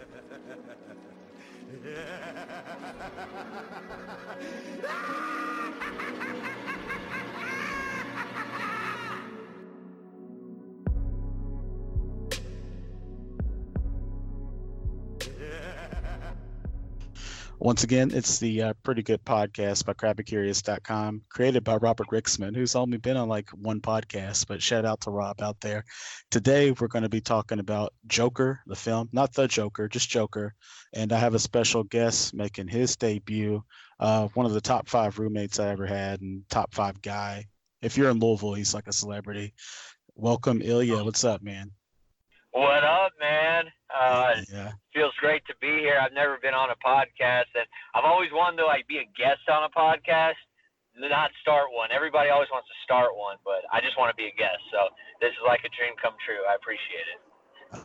Ha ha ha ha ha! Once again, it's the uh, Pretty Good Podcast by CrabbyCurious.com, created by Robert Ricksman, who's only been on like one podcast, but shout out to Rob out there. Today, we're going to be talking about Joker, the film, not the Joker, just Joker. And I have a special guest making his debut, uh, one of the top five roommates I ever had and top five guy. If you're in Louisville, he's like a celebrity. Welcome, Ilya. What's up, man? What up, man? Uh, yeah. Feels great to be here. I've never been on a podcast, and I've always wanted to like be a guest on a podcast, not start one. Everybody always wants to start one, but I just want to be a guest. So this is like a dream come true. I appreciate it.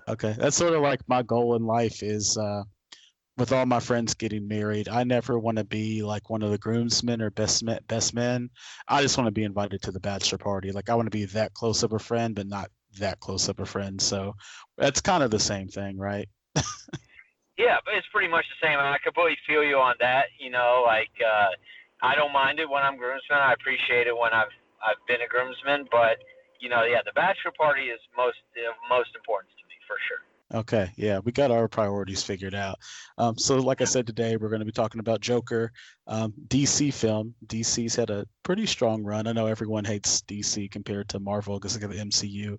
Okay, that's sort of like my goal in life is uh, with all my friends getting married. I never want to be like one of the groomsmen or best men, best men. I just want to be invited to the bachelor party. Like I want to be that close of a friend, but not that close up a friend. So that's kind of the same thing, right? yeah, but it's pretty much the same. I completely feel you on that. You know, like uh, I don't mind it when I'm groomsman. I appreciate it when I've I've been a groomsman, but you know, yeah, the bachelor party is most uh, most important to me for sure. Okay, yeah, we got our priorities figured out. Um, so, like I said today, we're going to be talking about Joker, um, DC film. DC's had a pretty strong run. I know everyone hates DC compared to Marvel because of the MCU.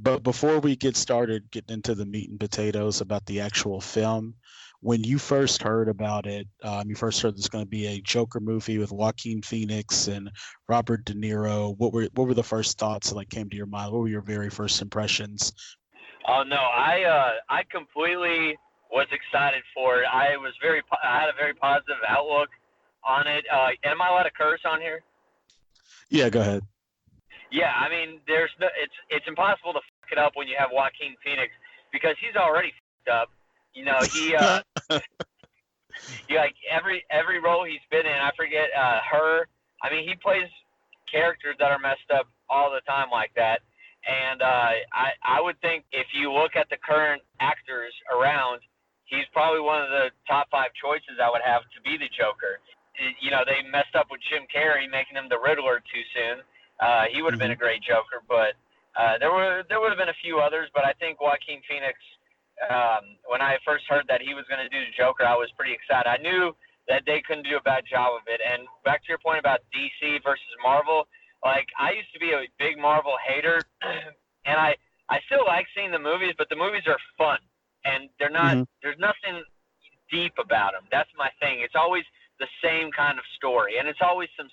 But before we get started getting into the meat and potatoes about the actual film, when you first heard about it, um, you first heard there's going to be a Joker movie with Joaquin Phoenix and Robert De Niro. What were what were the first thoughts that like came to your mind? What were your very first impressions Oh no, I uh, I completely was excited for it. I was very I had a very positive outlook on it. Uh, am I allowed to curse on here? Yeah, go ahead. Yeah, I mean, there's no, it's it's impossible to fuck it up when you have Joaquin Phoenix because he's already fucked up. You know, he uh, he like every every role he's been in. I forget uh, her. I mean, he plays characters that are messed up all the time like that. And uh, I, I would think if you look at the current actors around, he's probably one of the top five choices I would have to be the Joker. You know, they messed up with Jim Carrey making him the Riddler too soon. Uh, he would have mm-hmm. been a great Joker, but uh, there were there would have been a few others. But I think Joaquin Phoenix. Um, when I first heard that he was going to do the Joker, I was pretty excited. I knew that they couldn't do a bad job of it. And back to your point about DC versus Marvel, like I used to be a big Marvel hater, and I I still like seeing the movies, but the movies are fun and they're not. Mm-hmm. There's nothing deep about them. That's my thing. It's always the same kind of story, and it's always some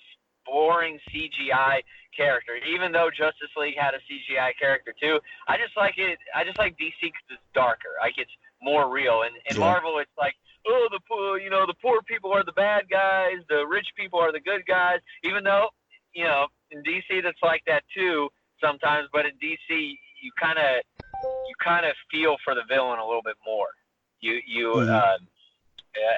boring CGI character. Even though Justice League had a CGI character too, I just like it. I just like DC because it's darker. Like it's more real. And in yeah. Marvel, it's like, oh, the poor, you know, the poor people are the bad guys, the rich people are the good guys. Even though, you know, in DC that's like that too sometimes, but in DC you kind of you kind of feel for the villain a little bit more. You you mm-hmm. uh,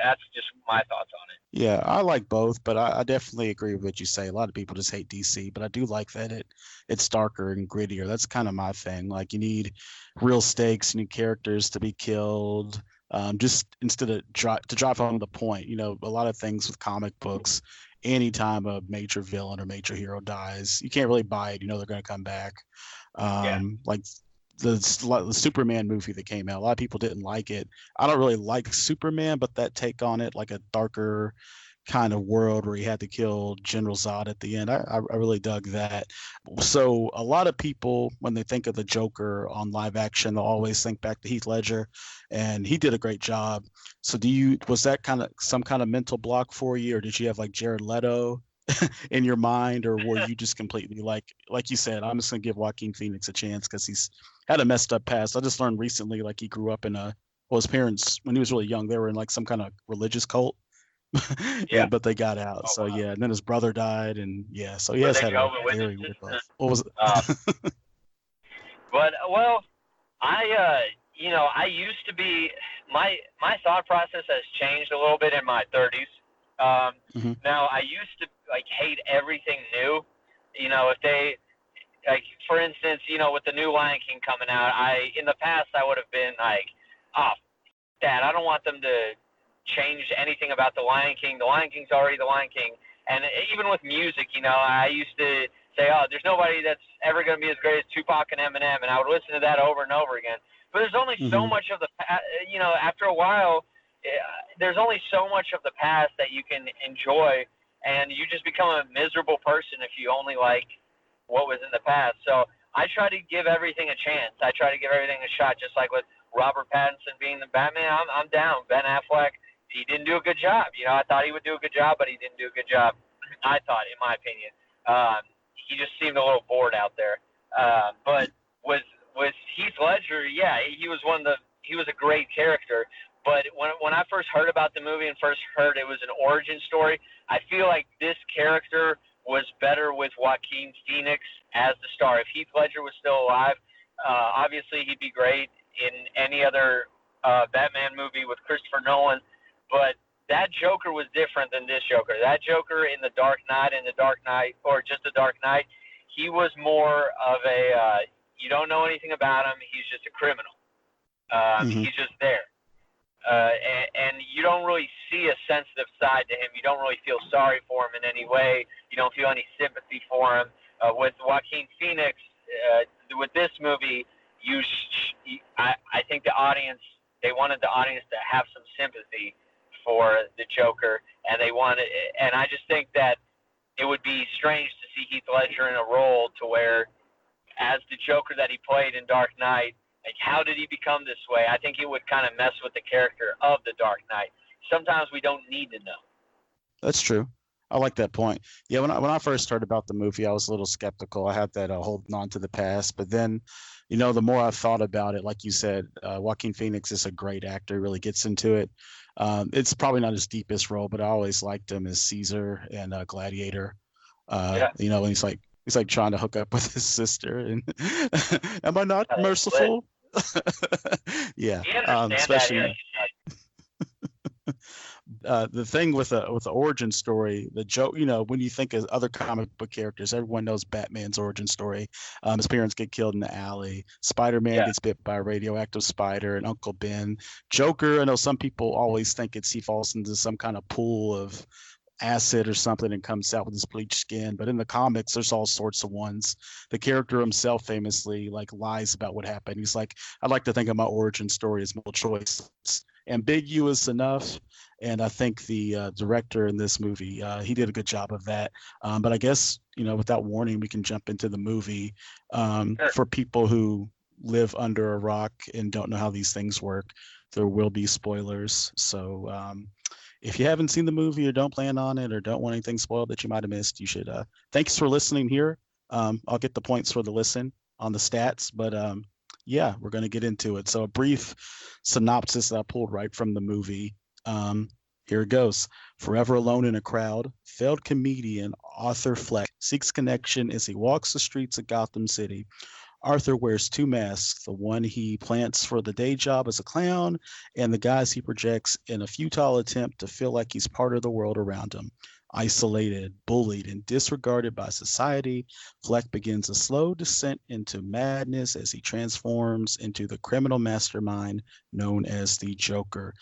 that's just my thoughts on it. Yeah, I like both, but I, I, definitely agree with what you say. A lot of people just hate DC, but I do like that it it's darker and grittier. That's kind of my thing. Like you need real stakes, you need characters to be killed. Um, just instead of drop to drop on the point, you know, a lot of things with comic books, anytime a major villain or major hero dies, you can't really buy it. You know they're going to come back. Um, yeah. Like the, the Superman movie that came out, a lot of people didn't like it. I don't really like Superman, but that take on it, like a darker kind of world where he had to kill General Zod at the end. I, I really dug that. So a lot of people, when they think of the Joker on live action, they'll always think back to Heath Ledger, and he did a great job. So do you was that kind of some kind of mental block for you, or did you have like Jared Leto? in your mind or were you just completely like like you said i'm just going to give joaquin phoenix a chance because he's had a messed up past i just learned recently like he grew up in a well his parents when he was really young they were in like some kind of religious cult yeah, but they got out. Oh, so wow. yeah, and then his brother died, and yeah, so he has had a very weird life. What was it? Uh, but well, I uh, you know I used to be my my thought process has changed a little bit in my 30s. Um, mm-hmm. Now I used to like hate everything new. You know, if they like for instance, you know, with the new Lion King coming out, I in the past I would have been like, oh, that. I don't want them to change anything about the Lion King. The Lion King's already the Lion King. And even with music, you know, I used to say, oh, there's nobody that's ever going to be as great as Tupac and Eminem, and I would listen to that over and over again. But there's only mm-hmm. so much of the, you know, after a while, eh, there's only so much of the past that you can enjoy, and you just become a miserable person if you only like what was in the past. So I try to give everything a chance. I try to give everything a shot, just like with Robert Pattinson being the Batman. I'm, I'm down. Ben Affleck, he didn't do a good job. You know, I thought he would do a good job, but he didn't do a good job. I thought, in my opinion, um, he just seemed a little bored out there. Uh, but with with Heath Ledger, yeah, he was one of the he was a great character. But when when I first heard about the movie and first heard it was an origin story, I feel like this character was better with Joaquin Phoenix as the star. If Heath Ledger was still alive, uh, obviously he'd be great in any other uh, Batman movie with Christopher Nolan. But that Joker was different than this Joker. That Joker in The Dark Knight, in The Dark Knight, or just The Dark Knight, he was more of a uh, you don't know anything about him. He's just a criminal. Um, mm-hmm. He's just there. Uh, and, and you don't really see a sensitive side to him. You don't really feel sorry for him in any way. You don't feel any sympathy for him. Uh, with Joaquin Phoenix, uh, with this movie, you, sh- I, I think the audience, they wanted the audience to have some sympathy for the Joker, and they wanted, and I just think that it would be strange to see Heath Ledger in a role to where, as the Joker that he played in Dark Knight, like, how did he become this way? I think it would kind of mess with the character of the Dark Knight. Sometimes we don't need to know. That's true. I like that point. Yeah, when I when I first heard about the movie, I was a little skeptical. I had that uh, holding on to the past, but then, you know, the more I thought about it, like you said, uh, Joaquin Phoenix is a great actor. He really gets into it. Um, it's probably not his deepest role, but I always liked him as Caesar and uh, Gladiator. Uh, yeah. You know, and he's like he's like trying to hook up with his sister, and am I not merciful? yeah, um, especially. Uh, the thing with a with the origin story, the joke, you know, when you think of other comic book characters, everyone knows Batman's origin story. Um, his parents get killed in the alley. Spider Man yeah. gets bit by a radioactive spider, and Uncle Ben. Joker, I know some people always think it's he falls into some kind of pool of acid or something and comes out with his bleached skin. But in the comics, there's all sorts of ones. The character himself famously like lies about what happened. He's like, I'd like to think of my origin story as multiple choice. Ambiguous enough. And I think the uh, director in this movie, uh, he did a good job of that. Um, but I guess, you know, without warning, we can jump into the movie. Um, sure. For people who live under a rock and don't know how these things work, there will be spoilers. So, um, if you haven't seen the movie or don't plan on it or don't want anything spoiled that you might have missed, you should. Uh, thanks for listening here. Um, I'll get the points for the listen on the stats, but um, yeah, we're going to get into it. So, a brief synopsis that I pulled right from the movie. Um, here it goes. Forever alone in a crowd, failed comedian Arthur Fleck seeks connection as he walks the streets of Gotham City Arthur wears two masks the one he plants for the day job as a clown, and the guise he projects in a futile attempt to feel like he's part of the world around him. Isolated, bullied, and disregarded by society, Fleck begins a slow descent into madness as he transforms into the criminal mastermind known as the Joker.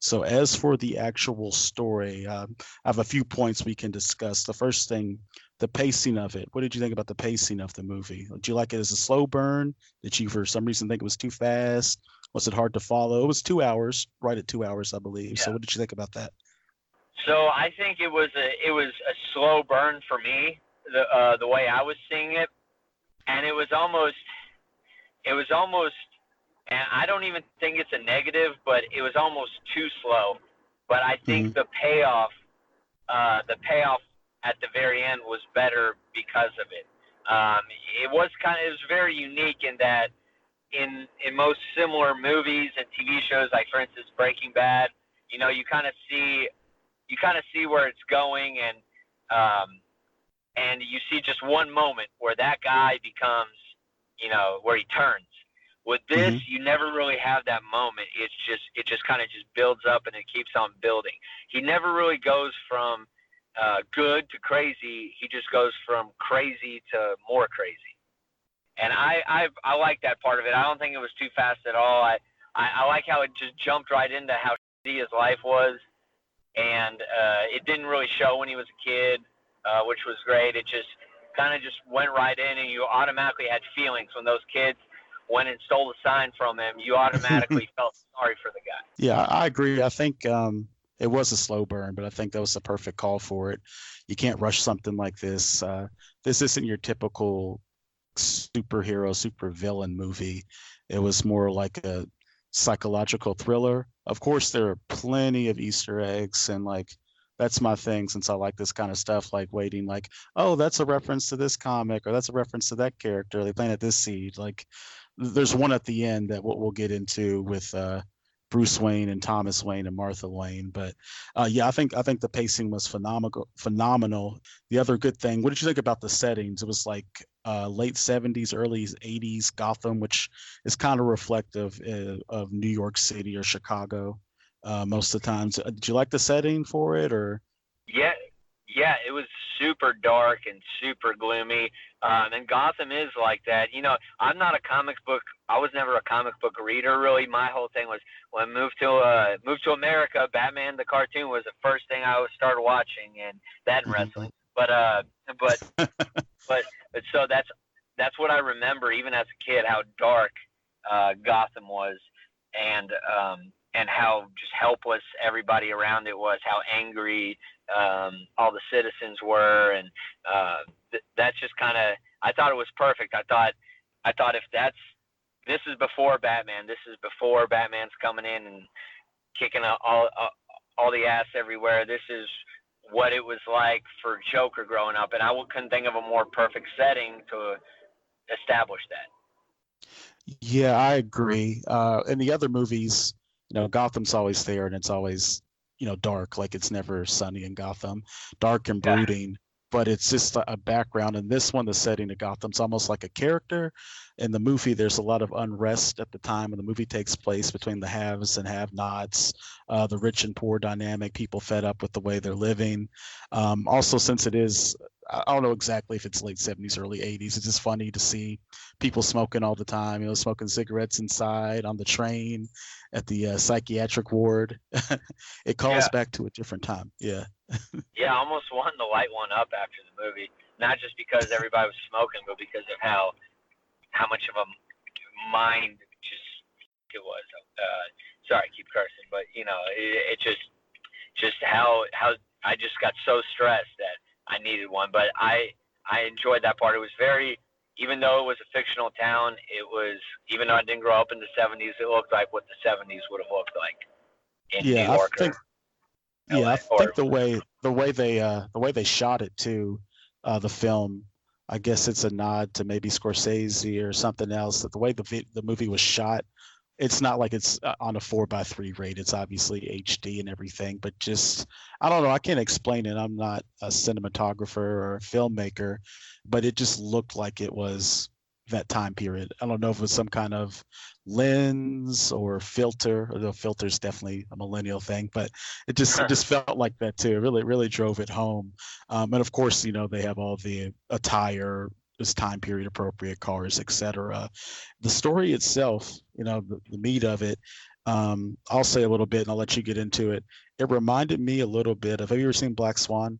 So, as for the actual story, uh, I have a few points we can discuss. The first thing the pacing of it. What did you think about the pacing of the movie? Did you like it as a slow burn? Did you, for some reason, think it was too fast? Was it hard to follow? It was two hours, right at two hours, I believe. Yeah. So, what did you think about that? So, I think it was a it was a slow burn for me, the uh, the way I was seeing it, and it was almost it was almost, and I don't even think it's a negative, but it was almost too slow. But I think mm-hmm. the payoff, uh, the payoff at the very end was better because of it. Um, it was kind of it was very unique in that in in most similar movies and TV shows, like for instance Breaking Bad, you know, you kind of see you kind of see where it's going, and um, and you see just one moment where that guy becomes, you know, where he turns. With this, mm-hmm. you never really have that moment. It's just it just kind of just builds up and it keeps on building. He never really goes from uh, good to crazy. He just goes from crazy to more crazy. And I, I, I like that part of it. I don't think it was too fast at all. I, I, I like how it just jumped right into how shitty his life was, and uh, it didn't really show when he was a kid, uh, which was great. It just kind of just went right in, and you automatically had feelings when those kids went and stole the sign from him. You automatically felt sorry for the guy. Yeah, I agree. I think um, it was a slow burn, but I think that was the perfect call for it. You can't rush something like this. Uh, this isn't your typical superhero, super villain movie. It was more like a psychological thriller. Of course, there are plenty of Easter eggs and like that's my thing since I like this kind of stuff, like waiting, like, oh, that's a reference to this comic or that's a reference to that character. They planted this seed. Like, there's one at the end that we'll get into with uh, Bruce Wayne and Thomas Wayne and Martha Wayne. But uh, yeah, I think I think the pacing was phenomenal. Phenomenal. The other good thing, what did you think about the settings? It was like uh, late '70s, early '80s Gotham, which is kind of reflective uh, of New York City or Chicago uh, most of the times. Uh, did you like the setting for it, or? Yeah, yeah, it was super dark and super gloomy. Um, and Gotham is like that. You know, I'm not a comic book. I was never a comic book reader. Really, my whole thing was when I moved to uh, moved to America. Batman the cartoon was the first thing I started watching, and that and mm-hmm. wrestling. But uh, but but but so that's that's what I remember, even as a kid, how dark uh, Gotham was, and um, and how just helpless everybody around it was, how angry um, all the citizens were, and uh, th- that's just kind of. I thought it was perfect. I thought, I thought if that's this is before Batman, this is before Batman's coming in and kicking all all, all the ass everywhere. This is what it was like for Joker growing up, and I couldn't think of a more perfect setting to establish that. Yeah, I agree. Uh, in the other movies, you know, Gotham's always there, and it's always you know dark like it's never sunny in gotham. Dark and brooding yeah. but it's just a background in this one the setting of gotham's almost like a character. In the movie there's a lot of unrest at the time when the movie takes place between the haves and have nots uh, the rich and poor dynamic people fed up with the way they're living. Um, also since it is I don't know exactly if it's late 70s, early 80s. It's just funny to see people smoking all the time, you know, smoking cigarettes inside on the train at the uh, psychiatric ward. it calls yeah. back to a different time. Yeah. yeah, I almost wanted to light one up after the movie, not just because everybody was smoking, but because of how how much of a mind just it was. Uh, sorry, I keep cursing, but you know, it, it just just how how I just got so stressed that I needed one. But I I enjoyed that part. It was very even though it was a fictional town, it was even though I didn't grow up in the '70s, it looked like what the '70s would have looked like in yeah, New York. I think, or, yeah, I think the way the way they uh, the way they shot it too, uh, the film. I guess it's a nod to maybe Scorsese or something else. That the way the the movie was shot it's not like it's uh, on a four by three rate. It's obviously HD and everything, but just I don't know. I can't explain it. I'm not a cinematographer or a filmmaker, but it just looked like it was that time period. I don't know if it was some kind of lens or filter. The filter is definitely a millennial thing, but it just it just felt like that too. It really really drove it home. Um, and of course, you know they have all the attire was time period appropriate cars, etc. The story itself, you know, the, the meat of it, um, I'll say a little bit and I'll let you get into it. It reminded me a little bit of. Have you ever seen Black Swan?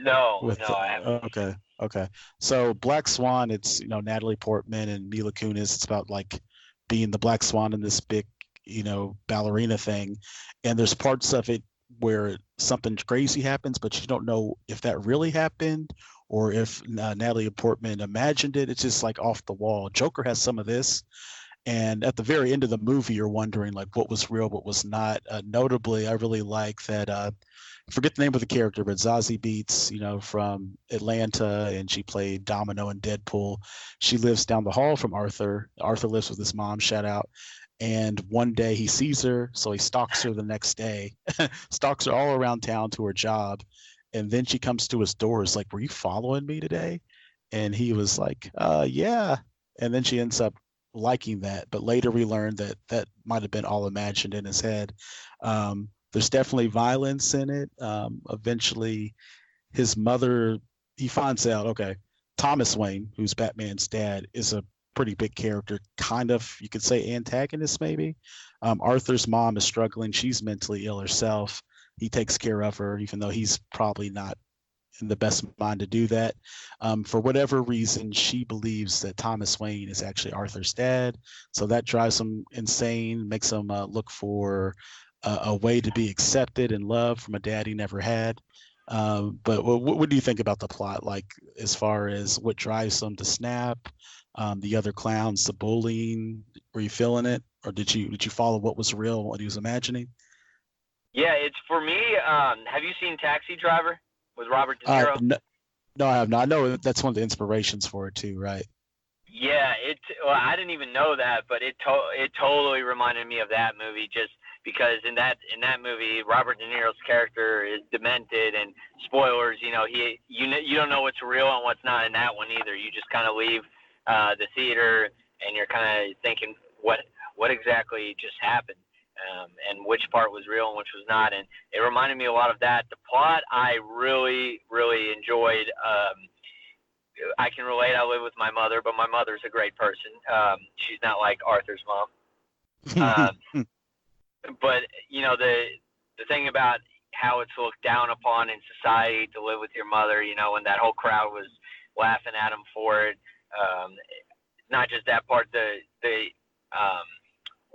No, With no, haven't. Okay, okay. So Black Swan, it's you know Natalie Portman and Mila Kunis. It's about like being the Black Swan in this big, you know, ballerina thing, and there's parts of it where something crazy happens, but you don't know if that really happened or if uh, Natalie Portman imagined it. It's just like off the wall. Joker has some of this. And at the very end of the movie, you're wondering like what was real, what was not. Uh, notably, I really like that. Uh, forget the name of the character, but Zazie Beetz, you know, from Atlanta, and she played Domino in Deadpool. She lives down the hall from Arthur. Arthur lives with his mom. Shout out. And one day he sees her, so he stalks her the next day, stalks her all around town to her job, and then she comes to his door is like were you following me today? And he was like uh yeah. And then she ends up liking that but later we learned that that might have been all imagined in his head. Um, there's definitely violence in it. Um, eventually his mother he finds out okay thomas wayne who's batman's dad is a pretty big character, kind of you could say antagonist maybe. Um, Arthur's mom is struggling; she's mentally ill herself. He takes care of her, even though he's probably not in the best mind to do that. Um, for whatever reason, she believes that Thomas Wayne is actually Arthur's dad, so that drives him insane, makes him uh, look for a, way to be accepted and loved from a dad he never had. Um, but what, what, do you think about the plot, like as far as what drives them to snap, um, the other clowns, the bullying? Were you feeling it, or did you did you follow what was real, what he was imagining? Yeah, it's for me. Um, have you seen Taxi Driver with Robert De Niro? Uh, no, no, I have not. I know that's one of the inspirations for it too, right? Yeah, it. Well, I didn't even know that, but it to, it totally reminded me of that movie. Just because in that in that movie, Robert De Niro's character is demented, and spoilers, you know, he you you don't know what's real and what's not in that one either. You just kind of leave uh, the theater and you're kind of thinking what what exactly just happened. Um, and which part was real and which was not, and it reminded me a lot of that. The plot I really, really enjoyed. Um, I can relate. I live with my mother, but my mother's a great person. Um, she's not like Arthur's mom. um, but you know the the thing about how it's looked down upon in society to live with your mother, you know, when that whole crowd was laughing at him for it. Um, not just that part, the the um,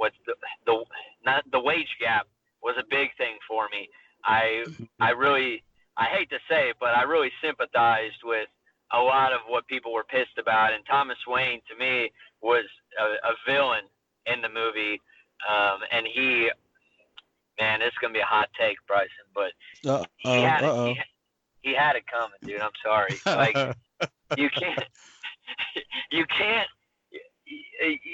what's the the not the wage gap was a big thing for me. I I really I hate to say it, but I really sympathized with a lot of what people were pissed about. And Thomas Wayne to me was a, a villain in the movie, um, and he man, it's gonna be a hot take, Bryson, but uh, he had it. He, he, had it coming, dude. I'm sorry. Like you can't, you can't.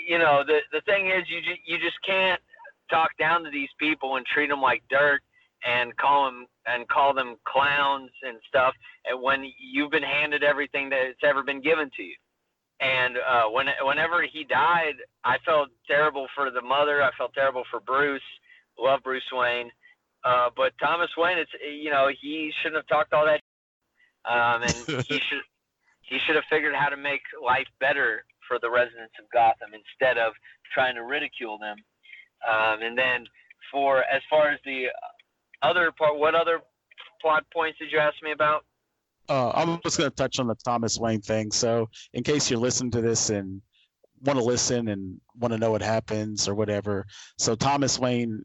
You know, the the thing is, you just, you just can't talk down to these people and treat them like dirt and call them and call them clowns and stuff. And when you've been handed everything that's ever been given to you. And uh, when whenever he died, I felt terrible for the mother. I felt terrible for Bruce love Bruce Wayne. Uh, but Thomas Wayne, it's you know he shouldn't have talked all that, um, and he should he should have figured how to make life better for the residents of Gotham instead of trying to ridicule them. Um, and then for as far as the other part, what other plot points did you ask me about? Uh, I'm just going to touch on the Thomas Wayne thing. So, in case you're listening to this and want to listen and want to know what happens or whatever, so Thomas Wayne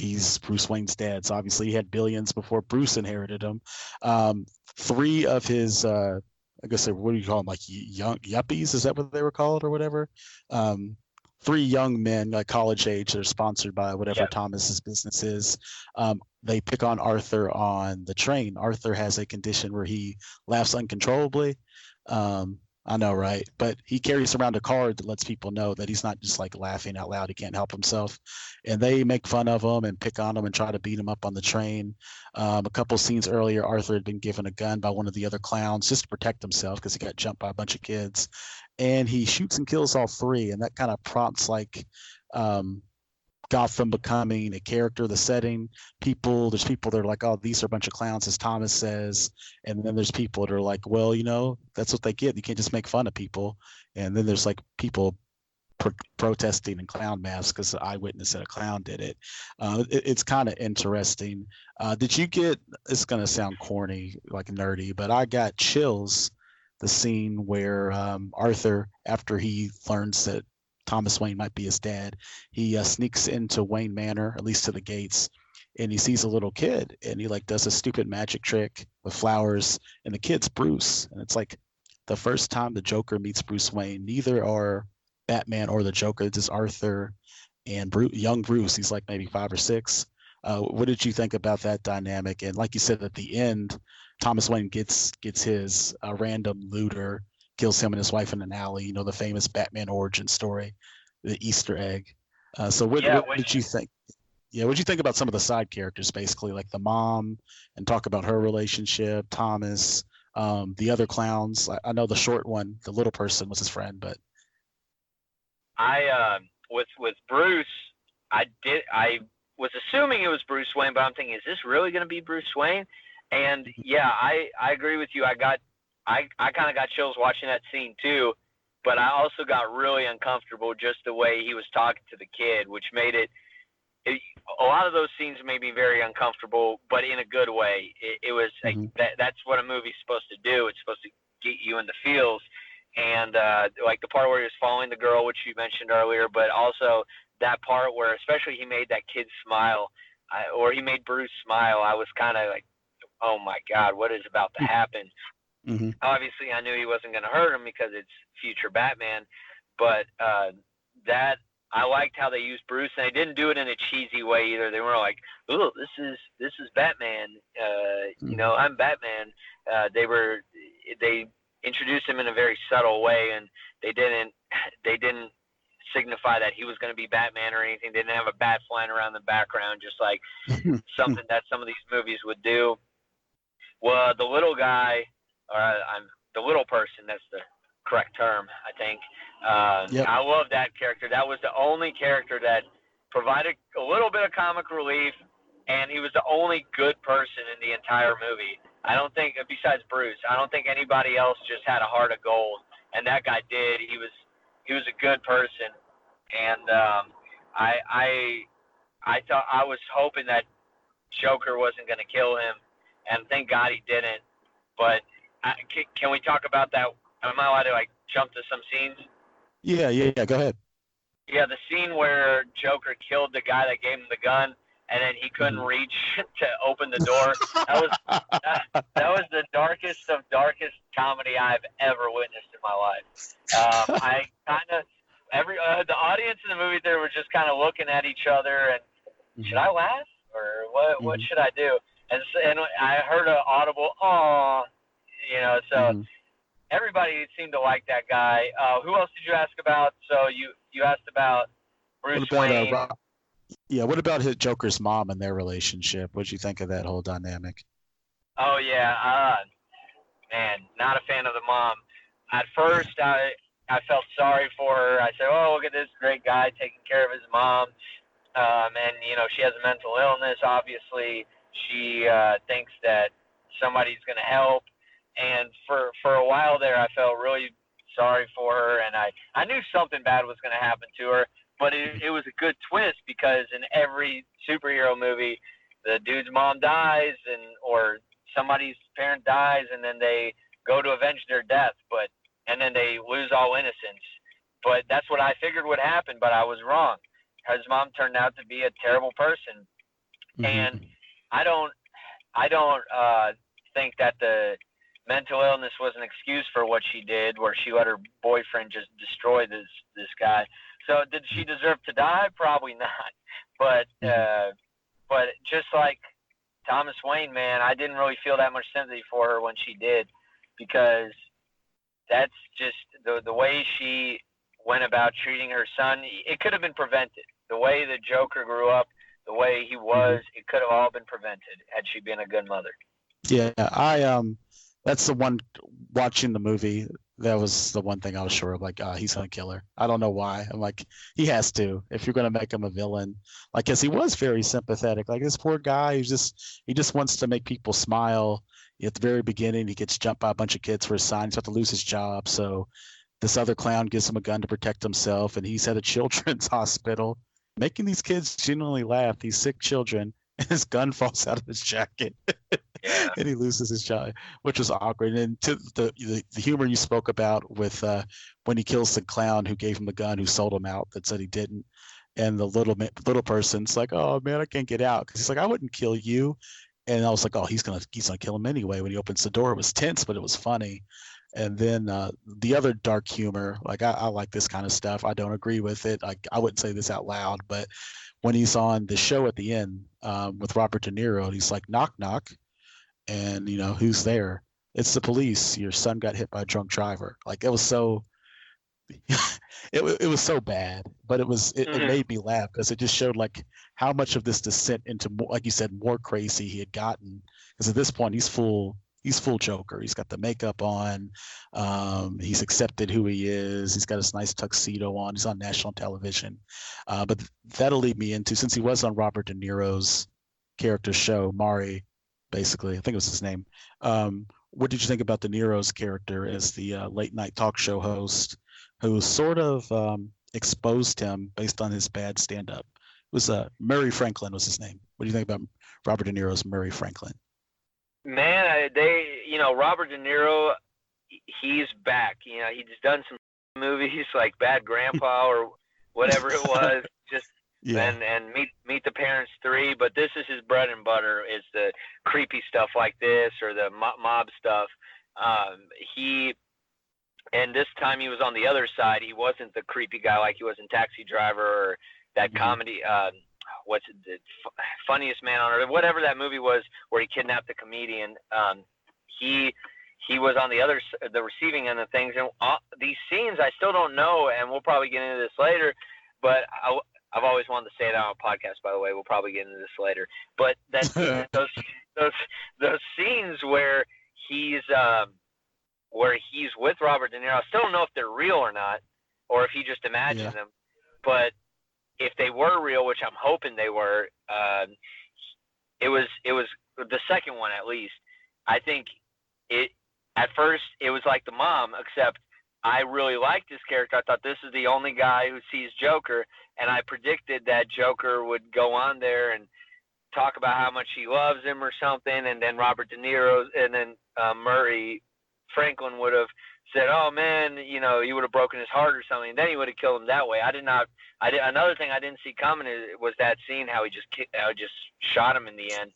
he's Bruce Wayne's dad. So obviously he had billions before Bruce inherited them. Um, three of his, uh, I guess, what do you call them? Like young yuppies? Is that what they were called or whatever? Um, three young men, like college age, that are sponsored by whatever Thomas's business is. Um, they pick on Arthur on the train. Arthur has a condition where he laughs uncontrollably. Um, I know, right? But he carries around a card that lets people know that he's not just like laughing out loud. He can't help himself. And they make fun of him and pick on him and try to beat him up on the train. Um, a couple scenes earlier, Arthur had been given a gun by one of the other clowns just to protect himself because he got jumped by a bunch of kids. And he shoots and kills all three. And that kind of prompts like um, Gotham becoming a character, the setting. People, there's people that are like, oh, these are a bunch of clowns, as Thomas says. And then there's people that are like, well, you know, that's what they get. You can't just make fun of people. And then there's like people pro- protesting in clown masks because the eyewitness said a clown did it. Uh, it it's kind of interesting. Uh, did you get, it's going to sound corny, like nerdy, but I got chills the scene where um, Arthur, after he learns that Thomas Wayne might be his dad. He uh, sneaks into Wayne Manor, at least to the gates, and he sees a little kid, and he like does a stupid magic trick with flowers, and the kid's Bruce, and it's like the first time the Joker meets Bruce Wayne. Neither are Batman or the Joker. It's just Arthur and Bruce, young Bruce. He's like maybe five or six. Uh, what did you think about that dynamic? And like you said at the end, Thomas Wayne gets gets his uh, random looter kills him and his wife in an alley. You know the famous Batman origin story, the Easter egg. Uh, so what, yeah, what did you think? Yeah, what did you think about some of the side characters, basically like the mom, and talk about her relationship, Thomas, um, the other clowns. I, I, know the short one, the little person, was his friend, but I uh, with with Bruce, I did I was assuming it was Bruce Wayne, but I'm thinking, is this really going to be Bruce Wayne? And yeah, I I agree with you. I got I I kind of got chills watching that scene too. but I also got really uncomfortable just the way he was talking to the kid, which made it. it a lot of those scenes made me very uncomfortable, but in a good way. It, it was mm-hmm. like that, that's what a movie's supposed to do. It's supposed to get you in the feels, and uh, like the part where he was following the girl, which you mentioned earlier, but also that part where, especially, he made that kid smile, I, or he made Bruce smile. I was kind of like, oh my god, what is about to happen? Mm-hmm. Obviously, I knew he wasn't going to hurt him because it's future Batman, but uh, that I liked how they used Bruce, and they didn't do it in a cheesy way either. They were like, "Oh, this is this is Batman," uh, mm-hmm. you know, I'm Batman. Uh, they were they introduced him in a very subtle way, and they didn't they didn't signify that he was going to be Batman or anything. They didn't have a bat flying around the background, just like something that some of these movies would do. Well, the little guy, or I'm the little person. That's the correct term, I think. Uh, yep. I love that character. That was the only character that provided a little bit of comic relief, and he was the only good person in the entire movie. I don't think, besides Bruce, I don't think anybody else just had a heart of gold, and that guy did. He was he was a good person, and um, I I I thought I was hoping that Joker wasn't going to kill him, and thank God he didn't. But I, can, can we talk about that? Am I allowed to like jump to some scenes? Yeah, yeah, yeah. Go ahead. Yeah, the scene where Joker killed the guy that gave him the gun, and then he couldn't mm-hmm. reach to open the door. That was that, that, was the darkest of darkest comedy I've ever witnessed in my life. Um, I kind of every uh, the audience in the movie theater were just kind of looking at each other and mm-hmm. should I laugh or what? Mm-hmm. What should I do? And and I heard an audible oh, you know. So mm-hmm. everybody seemed to like that guy. Uh, who else did you ask about? So you you asked about Bruce about, uh, Wayne. Uh, yeah, what about his Joker's mom and their relationship? What'd you think of that whole dynamic? Oh yeah, uh, man, not a fan of the mom. At first, I I felt sorry for her. I said, "Oh, look at this great guy taking care of his mom," um, and you know she has a mental illness. Obviously, she uh, thinks that somebody's going to help, and for for a while there, I felt really sorry for her, and I I knew something bad was going to happen to her but it, it was a good twist because in every superhero movie, the dude's mom dies and or somebody's parent dies, and then they go to avenge their death, but and then they lose all innocence. But that's what I figured would happen, but I was wrong. His mom turned out to be a terrible person, mm-hmm. and I don't, I don't uh, think that the mental illness was an excuse for what she did, where she let her boyfriend just destroy this this guy. So did she deserve to die? Probably not. But mm-hmm. uh, but just like Thomas Wayne, man, I didn't really feel that much sympathy for her when she did, because that's just the the way she went about treating her son. It could have been prevented. The way the Joker grew up, the way he was, mm-hmm. it could have all been prevented had she been a good mother. Yeah, I um, that's the one watching the movie that was the one thing I was sure of. Like, uh, he's gonna kill her. I don't know why. I'm like, he has to. If you're gonna make him a villain, like, cause he was very sympathetic. Like this poor guy, he just he just wants to make people smile. At the very beginning, he gets jumped by a bunch of kids for a sign. He's about to lose his job, so this other clown gives him a gun to protect himself, and he's at a children's hospital, making these kids genuinely laugh. These sick children, and his gun falls out of his jacket. yeah. and he loses his job, which was awkward. And to the the, the humor you spoke about with uh, when he kills the clown who gave him the gun, who sold him out, that said he didn't, and the little little person's like, "Oh man, I can't get out," because he's like, "I wouldn't kill you," and I was like, "Oh, he's gonna he's gonna kill him anyway." When he opens the door, it was tense, but it was funny. And then uh, the other dark humor, like I, I like this kind of stuff. I don't agree with it. I, I wouldn't say this out loud, but when he's on the show at the end um, with Robert De Niro, he's like, knock, knock and you know who's there? It's the police. Your son got hit by a drunk driver. Like it was so it, it was so bad but it was it, mm-hmm. it made me laugh because it just showed like how much of this descent into more, like you said more crazy he had gotten. Because at this point he's full he's full joker. He's got the makeup on. Um, he's accepted who he is. He's got his nice tuxedo on. He's on national television. Uh, but that'll lead me into since he was on robert de niro's character show maury basically. I think it was his name. Um, what did you think about De Niro's character as the uh, late night talk show host who sort of um, exposed him based on his bad stand-up. It was uh, Murray Franklin was his name. What do you think about Robert De Niro's Murray Franklin? Man, they, you know, Robert De Niro, he's back. You know, he's done some movies like Bad Grandpa or whatever it was. Just yeah. and and meet meet the parents three. But this is his bread and butter. Is the creepy stuff like this or the mob stuff. Um, he and this time he was on the other side. He wasn't the creepy guy like he was in Taxi Driver or that mm-hmm. comedy. Uh, what's it, the funniest man on earth? Whatever that movie was where he kidnapped the comedian. Um, he he was on the other the receiving end of things and all, these scenes i still don't know and we'll probably get into this later but I, have always wanted to say that on a podcast by the way. We'll probably get into this later. But that those those those scenes where he's um where he's with robert de niro i still don't know if they're real or not or if he just imagined yeah. them. But if they were real which i'm hoping they were um it was it was the second one at least. I think it at first it was like the mom, except I really liked this character. I thought this is the only guy who sees Joker, and I predicted that Joker would go on there and talk about how much he loves him or something, and then Robert De Niro and then uh, Murray Franklin would have said, "Oh man, you know, you would have broken his heart or something." And then he would have killed him that way. I did not. I did, another thing I didn't see coming is, was that scene how he just how he just shot him in the end.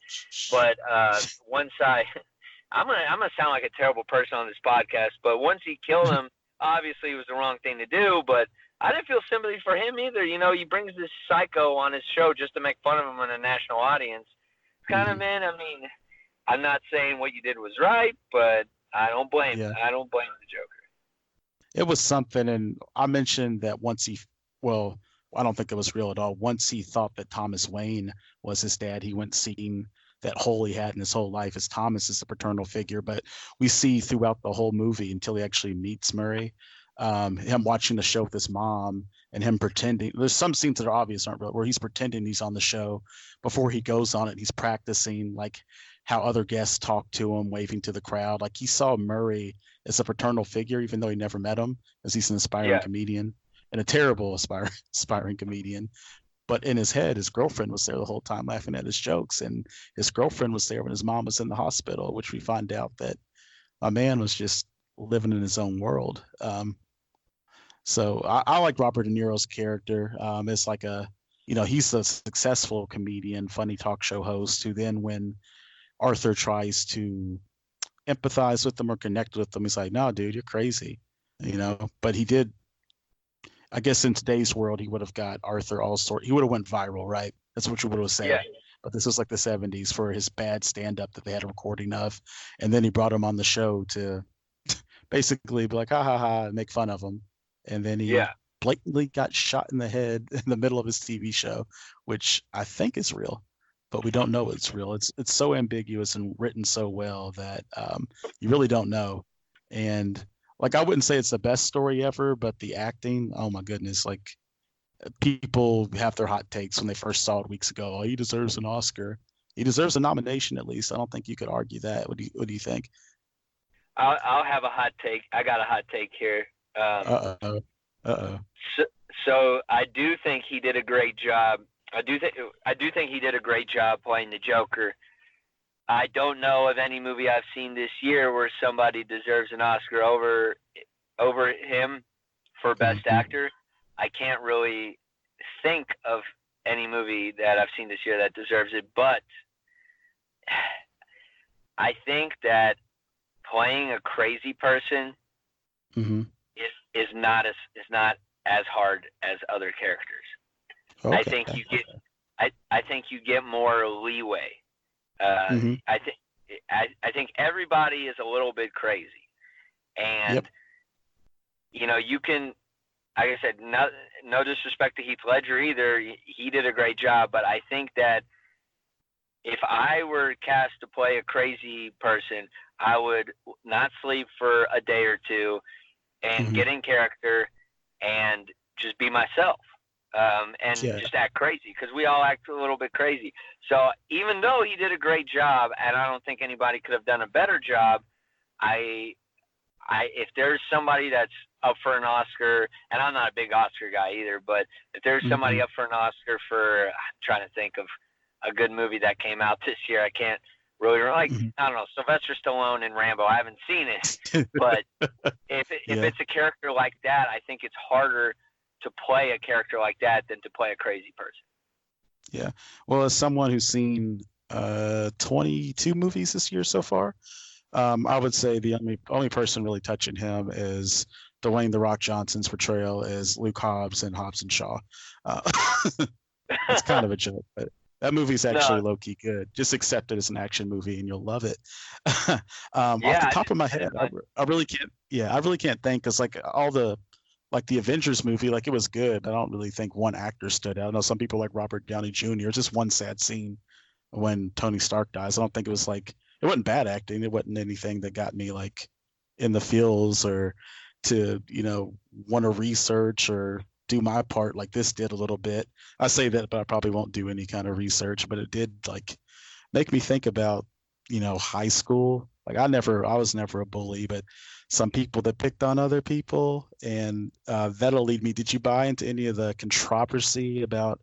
But uh, once I I'm gonna I'm gonna sound like a terrible person on this podcast, but once he killed him, obviously it was the wrong thing to do. But I didn't feel sympathy for him either. You know, he brings this psycho on his show just to make fun of him in a national audience. Kind of mm-hmm. man. I mean, I'm not saying what you did was right, but I don't blame. Yeah. I don't blame the Joker. It was something, and I mentioned that once he, well, I don't think it was real at all. Once he thought that Thomas Wayne was his dad, he went seeking that hole he had in his whole life as Thomas is a paternal figure. But we see throughout the whole movie until he actually meets Murray, um, him watching the show with his mom and him pretending. There's some scenes that are obvious, aren't real, where he's pretending he's on the show before he goes on it. He's practicing like how other guests talk to him, waving to the crowd. Like he saw Murray as a paternal figure, even though he never met him, as he's an aspiring yeah. comedian and a terrible aspiring aspiring comedian. But in his head, his girlfriend was there the whole time laughing at his jokes. And his girlfriend was there when his mom was in the hospital, which we find out that my man was just living in his own world. Um, so I, I, like Robert De Niro's character. Um, it's like a, you know, he's a successful comedian, funny talk show host who then, when Arthur tries to empathize with them or connect with them, he's like, no, dude, you're crazy, you know. But he did I guess in today's world, he would have got Arthur all sort. He would have went viral, right? That's what you would have said. Yeah. But this was like the 70s for his bad stand-up that they had a recording of, and then he brought him on the show to basically be like, ha ha ha, and make fun of him, and then he yeah. blatantly got shot in the head in the middle of his TV show, which I think is real, but we don't know it's real. It's it's so ambiguous and written so well that um, you really don't know, and like I wouldn't say it's the best story ever, but the acting, oh my goodness, like people have their hot takes when they first saw it weeks ago. Oh, he deserves an Oscar. He deserves a nomination at least. I don't think you could argue that. What do you What do you think? I'll I'll have a hot take. I got a hot take here. Um, uh oh. Uh oh. So, so I do think he did a great job. I do think I do think he did a great job playing the Joker. I don't know of any movie I've seen this year where somebody deserves an Oscar over over him for best mm-hmm. actor. I can't really think of any movie that I've seen this year that deserves it, but I think that playing a crazy person mm-hmm. is is not as is not as hard as other characters. Okay. I think you get I, I think you get more leeway uh, mm-hmm. I think I, I think everybody is a little bit crazy, and yep. you know you can. Like I said, no, no disrespect to Heath Ledger either. He did a great job, but I think that if I were cast to play a crazy person, I would not sleep for a day or two and mm-hmm. get in character and just be myself um, and yeah. just act crazy because we all act a little bit crazy. So even though he did a great job, and I don't think anybody could have done a better job, I, I if there's somebody that's up for an Oscar, and I'm not a big Oscar guy either, but if there's somebody Mhm. up for an Oscar for, I'm trying to think of a good movie that came out this year, I can't really like Mhm. I don't know Sylvester Stallone and Rambo. I haven't seen it, but if it, if Yeah. it's a character like that, I think it's harder to play a character like that than to play a crazy person. Yeah. Well, as someone who's seen uh 22 movies this year so far, um, I would say the only only person really touching him is Dwayne the Rock Johnson's portrayal as Luke Hobbs in Hobbs and Shaw. Uh, it's kind of a joke, but that movie's actually low key good. Just accept it as an action movie and you'll love it. um, Yeah, off the top of my head, I, I really can't. Yeah, I really can't think because like all the like the Avengers movie, like it was good. I don't really think one actor stood out. I know some people like Robert Downey Jr. It's just one sad scene when Tony Stark dies. I don't think it was like it wasn't bad acting. It wasn't anything that got me like in the feels or to you know want to research or do my part like this did a little bit. I say that, but I probably won't do any kind of research. But it did like make me think about you know high school. Like I never, I was never a bully, but some people that picked on other people, and uh, that'll lead me. Did you buy into any of the controversy about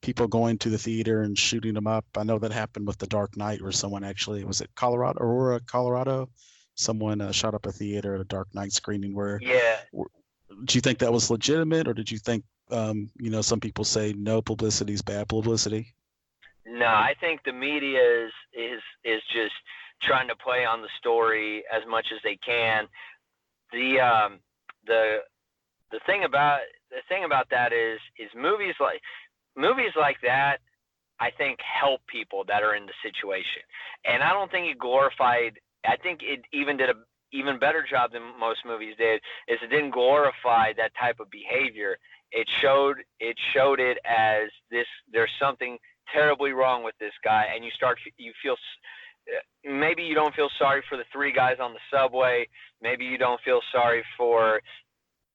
people going to the theater and shooting them up? I know that happened with The Dark Knight, where someone actually was it Colorado, Aurora, Colorado. Someone uh, shot up a theater at a Dark Knight screening. Where Yeah, do you think that was legitimate, or did you think, um, you know, some people say no publicity is bad publicity? No, I think the media is is is just trying to play on the story as much as they can. The um the the thing about the thing about that is is movies like movies like that I think help people that are in the situation. And I don't think it glorified I think it even did a even better job than most movies did is it didn't glorify that type of behavior. It showed it showed it as this there's something terribly wrong with this guy and you start you feel maybe you don't feel sorry for the three guys on the subway. Maybe you don't feel sorry for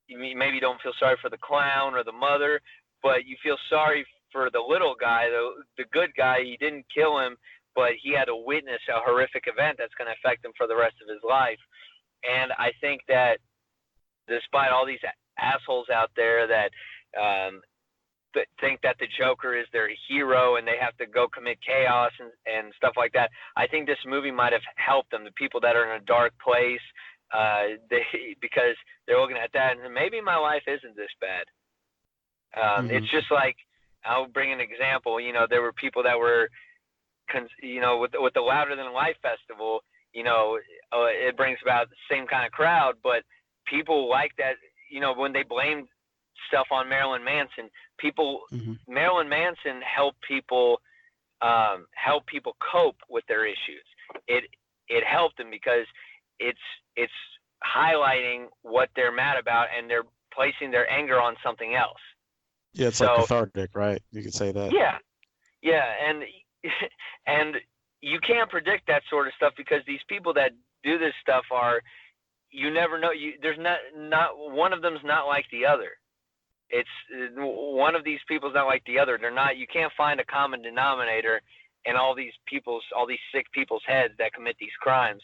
maybe you don't feel sorry for the clown or the mother but you feel sorry for the little guy the the good guy. He didn't kill him but he had to witness a horrific event that's going to affect him for the rest of his life. And i think that despite all these assholes out there that um, think that the Joker is their hero and they have to go commit chaos and, and stuff like that. I think this movie might have helped them, the people that are in a dark place, uh, they because they're looking at that and maybe my life isn't this bad. Um, Mhm. It's just like I'll bring an example. You know, there were people that were, you know, with with the Louder Than Life festival. You know, uh, it brings about the same kind of crowd, but people like that. You know, when they blamed stuff on Marilyn Manson, people Mhm. Marilyn Manson helped people um, help people cope with their issues. It it helped them because it's it's highlighting what they're mad about and they're placing their anger on something else. Yeah, it's So- like cathartic, right? You could say that. Yeah, yeah, and and you can't predict that sort of stuff because these people that do this stuff are you never know. You there's not not one of them's not like the other. It's uh, one of these people's not like the other. They're not. You can't find a common denominator in all these people's all these sick people's heads that commit these crimes.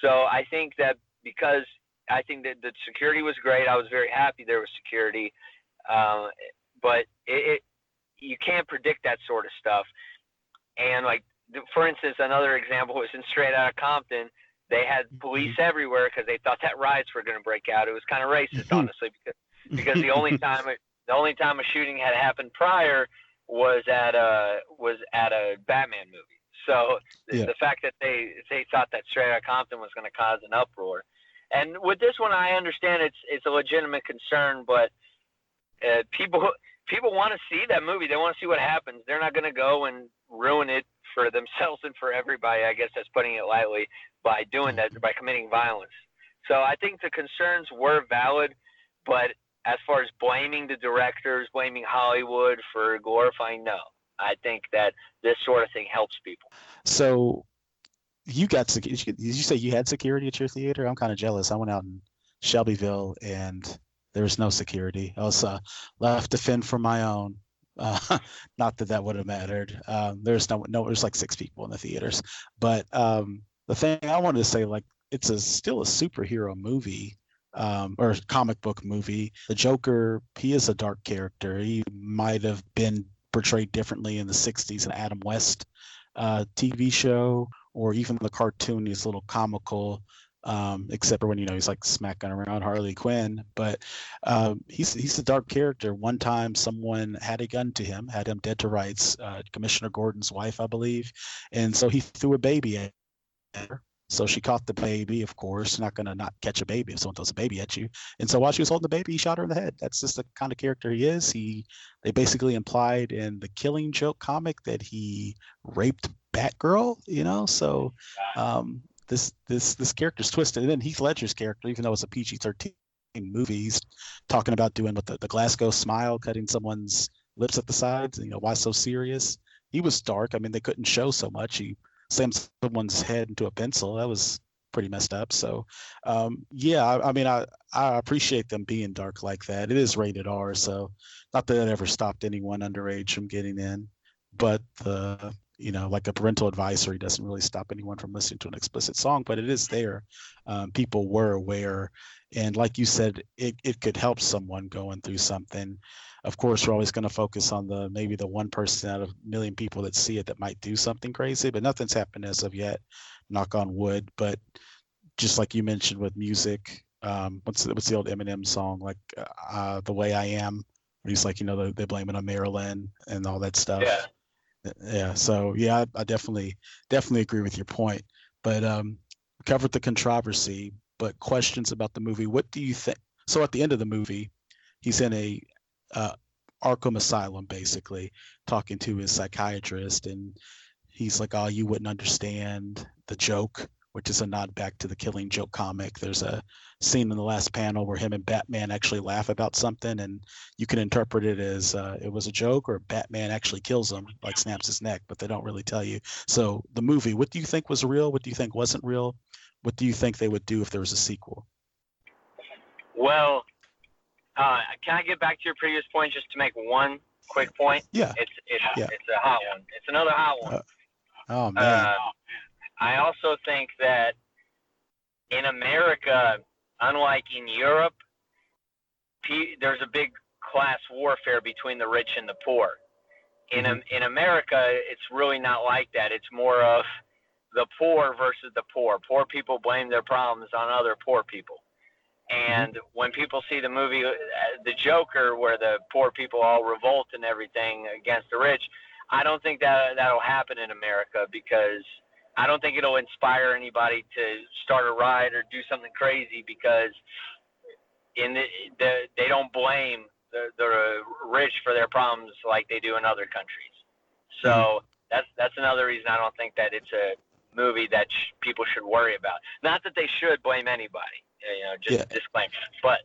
So I think that because I think that the security was great. I was very happy there was security, um, but it, it you can't predict that sort of stuff. And like for instance, another example was in Straight Outta Compton. They had police everywhere because they thought that riots were going to break out. It was kind of racist, Mhm. honestly, because because the only time the only time a shooting had happened prior was at a was at a Batman movie. So the, Yeah. the fact that they they thought that Straight Outta Compton was going to cause an uproar, and with this one, I understand it's it's a legitimate concern, but uh, people people want to see that movie. They want to see what happens. They're not going to go and ruin it for themselves and for everybody. I guess that's putting it lightly by doing that by committing violence. So I think the concerns were valid, but as far as blaming the directors, blaming Hollywood for glorifying, no. I think that this sort of thing helps people. So you got security. did you say you had security at your theater? I'm kind of jealous. I went out in Shelbyville and there was no security. I was uh, left to fend for my own. Uh, not that that would have mattered. Um, there's no no. There's like six people in the theaters. But um, the thing I wanted to say, like, it's a still a superhero movie. Um, or comic book movie. The Joker, he is a dark character. He might have been portrayed differently in the 60s in Adam West uh, TV show or even the cartoon. He's a little comical, um, except for when you know he's like smacking around Harley Quinn. But um, he's he's a dark character. One time, someone had a gun to him, had him dead to rights. Uh, Commissioner Gordon's wife, I believe, and so he threw a baby at her. So she caught the baby, of course, not going to not catch a baby if someone throws a baby at you. And so while she was holding the baby, he shot her in the head. That's just the kind of character he is. He, they basically implied in the Killing Joke comic that he raped Batgirl, you know. So um, this this this character's twisted. And then Heath Ledger's character, even though it's a PG-13 movies, talking about doing what the, the Glasgow smile, cutting someone's lips at the sides. You know, why so serious? He was dark. I mean, they couldn't show so much. He slam someone's head into a pencil. That was pretty messed up. So, um, yeah, I, I, mean, I, I appreciate them being dark like that. It is rated R, so not that it ever stopped anyone underage from getting in, but the you know, like a parental advisory doesn't really stop anyone from listening to an explicit song, but it is there. Um, people were aware, and like you said, it it could help someone going through something. Of course we're always going to focus on the maybe the one person out of a million people that see it that might do something crazy but nothing's happened as of yet knock on wood. But just like you mentioned with music um what's the, what's the old eminem song? Like uh the way i am he's like you know they, they blame it on marilyn and all that stuff. Yeah. Yeah so yeah I, I definitely definitely agree with your point. But um covered the controversy but questions about the movie what do you think so at the end of the movie he's in a uh, Arkham Asylum, basically, talking to his psychiatrist, and he's like, "Oh, you wouldn't understand the joke," which is a nod back to the Killing Joke comic. There's a scene in the last panel where him and Batman actually laugh about something, and you can interpret it as uh, it was a joke, or Batman actually kills him, like snaps his neck, but they don't really tell you. So the movie, what do you think was real? What do you think wasn't real? What do you think they would do if there was a sequel? Well, uh, can I get back to your previous point just to make one quick point? Yeah. It's it's yeah. it's a hot one. It's another hot one. Uh, oh man. Uh, I also think that in America, unlike in Europe, there's a big class warfare between the rich and the poor. In mm-hmm. in America, it's really not like that. It's more of the poor versus the poor. Poor people blame their problems on other poor people. And mm-hmm. when people see the movie, uh, The Joker, where the poor people all revolt and everything against the rich, I don't think that that'll happen in America because I don't think it'll inspire anybody to start a riot or do something crazy because in the, the they don't blame the, the rich for their problems like they do in other countries. So mm-hmm. that's that's another reason I don't think that it's a movie that sh- people should worry about. Not that they should blame anybody you know, just yeah. disclaimer. But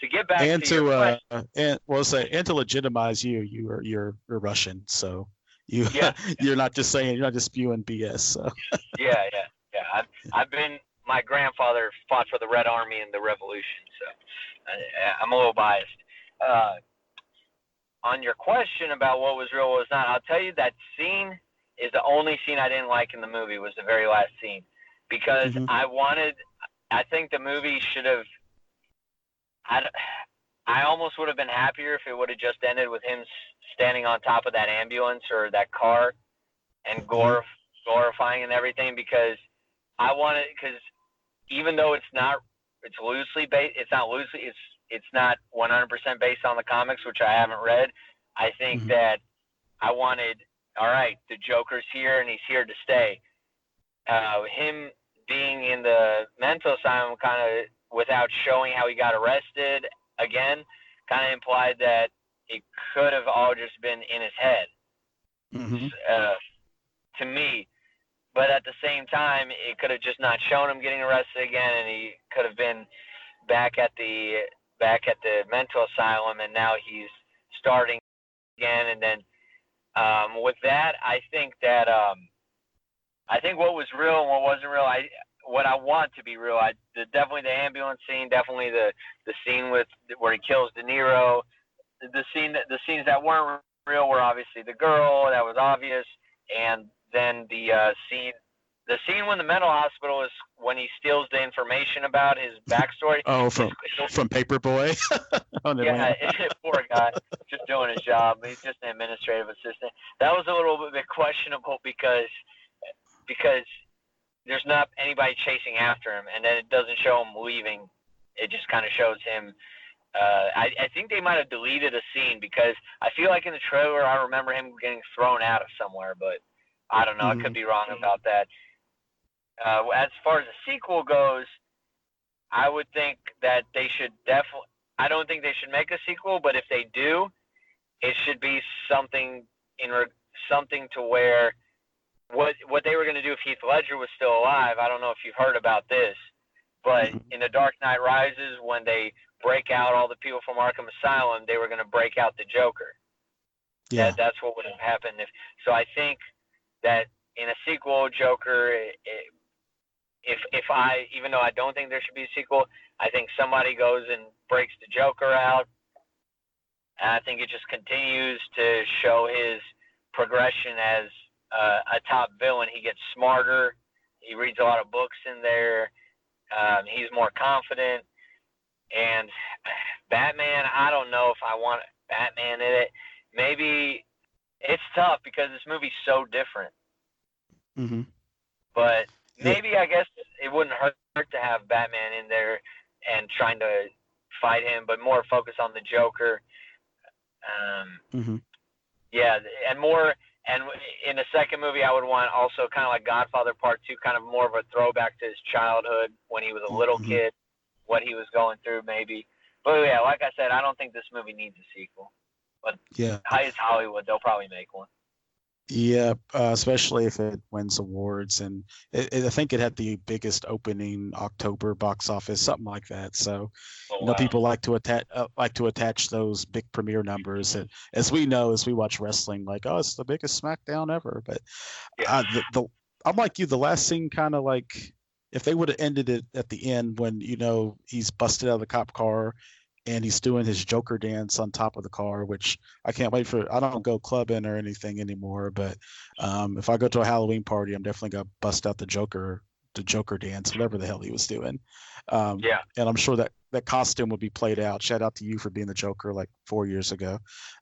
to get back and to, to uh, question, and well, say and to legitimize you, you are you're you're Russian, so you yeah, you're not just saying you're not just spewing BS. So. yeah, yeah, yeah. I've I've been my grandfather fought for the Red Army in the Revolution, so I, I'm a little biased. Uh, on your question about what was real, what was not, I'll tell you that scene is the only scene I didn't like in the movie. Was the very last scene because mm-hmm. I wanted I think the movie should have. I, I almost would have been happier if it would have just ended with him standing on top of that ambulance or that car and mm-hmm. glorif- glorifying and everything because I wanted because even though it's not it's loosely based it's not loosely it's it's not 100% based on the comics which I haven't read. I think mm-hmm. that I wanted all right the Joker's here and he's here to stay. Uh, him being in the mental asylum kind of without showing how he got arrested again kind of implied that it could have all just been in his head mm-hmm. uh, to me but at the same time it could have just not shown him getting arrested again and he could have been back at the back at the mental asylum and now he's starting again and then um, with that i think that um, I think what was real and what wasn't real, I what I want to be real, I the, definitely the ambulance scene, definitely the the scene with where he kills De Niro, the scene that the scenes that weren't real were obviously the girl that was obvious, and then the uh, scene the scene when the mental hospital is when he steals the information about his backstory. oh, from from Paper Boi. oh, yeah, poor guy, just doing his job. He's just an administrative assistant. That was a little bit questionable because because there's not anybody chasing after him, and then it doesn't show him leaving. It just kind of shows him. Uh, I, I think they might have deleted a scene because I feel like in the trailer I remember him getting thrown out of somewhere, but I don't know. Mm-hmm. I could mm-hmm. be wrong about that. Uh, as far as the sequel goes, I would think that they should definitely. I don't think they should make a sequel, but if they do, it should be something in re- something to where what what they were going to do if Heath Ledger was still alive. I don't know if you've heard about this, but mm-hmm. in The Dark Knight Rises, when they break out all the people from Arkham Asylum, they were going to break out the Joker. Yeah, that, that's what would have happened if. So I think that in a sequel, Joker, it, if if I even though I don't think there should be a sequel, I think somebody goes and breaks the Joker out. And I think it just continues to show his progression as uh, a top villain. He gets smarter. He reads a lot of books in there. Um, he's more confident. And Batman, I don't know if I want Batman in it. Maybe it's tough because this movie's so different. Mm-hmm. But maybe I guess it wouldn't hurt to have Batman in there and trying to fight him, but more focus on the Joker. Um, mm-hmm. Yeah, and more. And in the second movie, I would want also kind of like Godfather Part Two, kind of more of a throwback to his childhood when he was a little mm-hmm. kid, what he was going through, maybe. But yeah, like I said, I don't think this movie needs a sequel. But yeah, highest Hollywood, they'll probably make one. Yeah, uh, especially if it wins awards, and it, it, I think it had the biggest opening October box office, something like that. So, oh, you know, wow. people like to attach uh, like to attach those big premiere numbers, and as we know, as we watch wrestling, like oh, it's the biggest SmackDown ever. But uh, the, the I'm like you, the last scene kind of like if they would have ended it at the end when you know he's busted out of the cop car and he's doing his Joker dance on top of the car, which I can't wait for. I don't go clubbing or anything anymore, but um, if I go to a Halloween party, I'm definitely gonna bust out the Joker, the Joker dance, whatever the hell he was doing. Um, yeah. And I'm sure that that costume would be played out. Shout out to you for being the Joker like four years ago.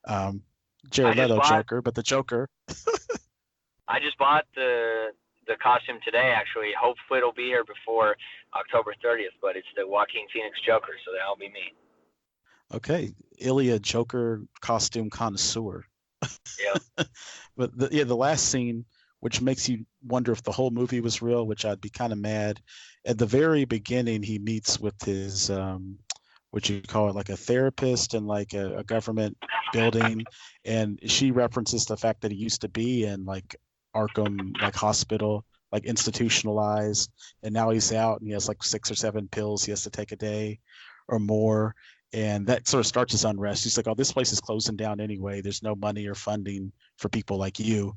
Um, Jared Leto bought, Joker, but the Joker. I just bought the the costume today. Actually, hopefully it'll be here before October 30th. But it's the Joaquin Phoenix Joker, so that'll be me. Okay, Ilya Joker costume connoisseur. Yeah. but the, yeah, the last scene, which makes you wonder if the whole movie was real, which I'd be kind of mad. At the very beginning, he meets with his um, what you call it, like a therapist and like a, a government building, and she references the fact that he used to be in like Arkham like hospital like institutionalized and now he's out and he has like six or seven pills he has to take a day or more and that sort of starts his unrest. He's like, "Oh, this place is closing down anyway. There's no money or funding for people like you."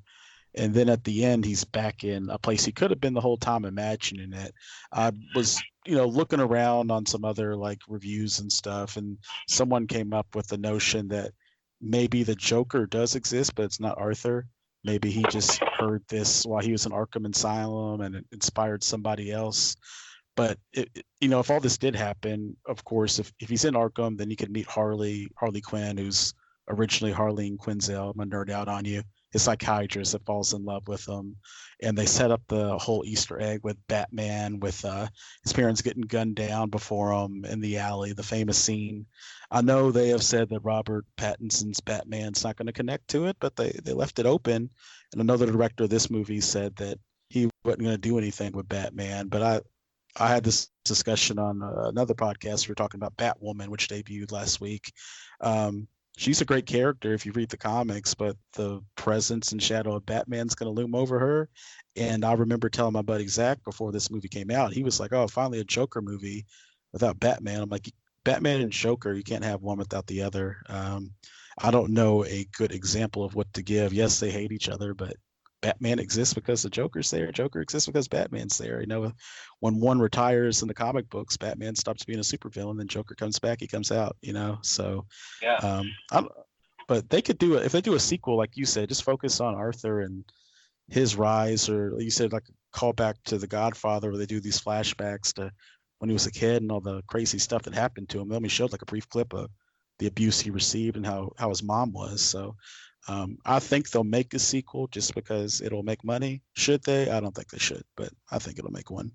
And then at the end, he's back in a place he could have been the whole time imagining it. I was, you know, looking around on some other like reviews and stuff, and someone came up with the notion that maybe the Joker does exist, but it's not Arthur. Maybe he just heard this while he was in Arkham Asylum and it inspired somebody else. But it, you know, if all this did happen, of course, if, if he's in Arkham, then he could meet Harley Harley Quinn, who's originally Harleen Quinzel. I'm gonna nerd out on you. His psychiatrist that falls in love with him, and they set up the whole Easter egg with Batman, with uh, his parents getting gunned down before him in the alley, the famous scene. I know they have said that Robert Pattinson's Batman's not going to connect to it, but they they left it open. And another director of this movie said that he wasn't going to do anything with Batman. But I I had this discussion on uh, another podcast. We were talking about Batwoman, which debuted last week. Um, she's a great character if you read the comics, but the presence and shadow of Batman's going to loom over her. And I remember telling my buddy Zach before this movie came out, he was like, "Oh, finally a Joker movie without Batman." I'm like, "Batman and Joker, you can't have one without the other." Um, I don't know a good example of what to give. Yes, they hate each other, but Batman exists because the Joker's there. Joker exists because Batman's there. You know, when one retires in the comic books, Batman stops being a supervillain, then Joker comes back, he comes out. You know, so yeah. Um, I'm, but they could do it if they do a sequel, like you said, just focus on Arthur and his rise, or like you said, like call back to The Godfather where they do these flashbacks to when he was a kid and all the crazy stuff that happened to him. They only showed like a brief clip of the abuse he received and how how his mom was. So um, I think they'll make a sequel just because it'll make money. Should they? I don't think they should, but I think it'll make one.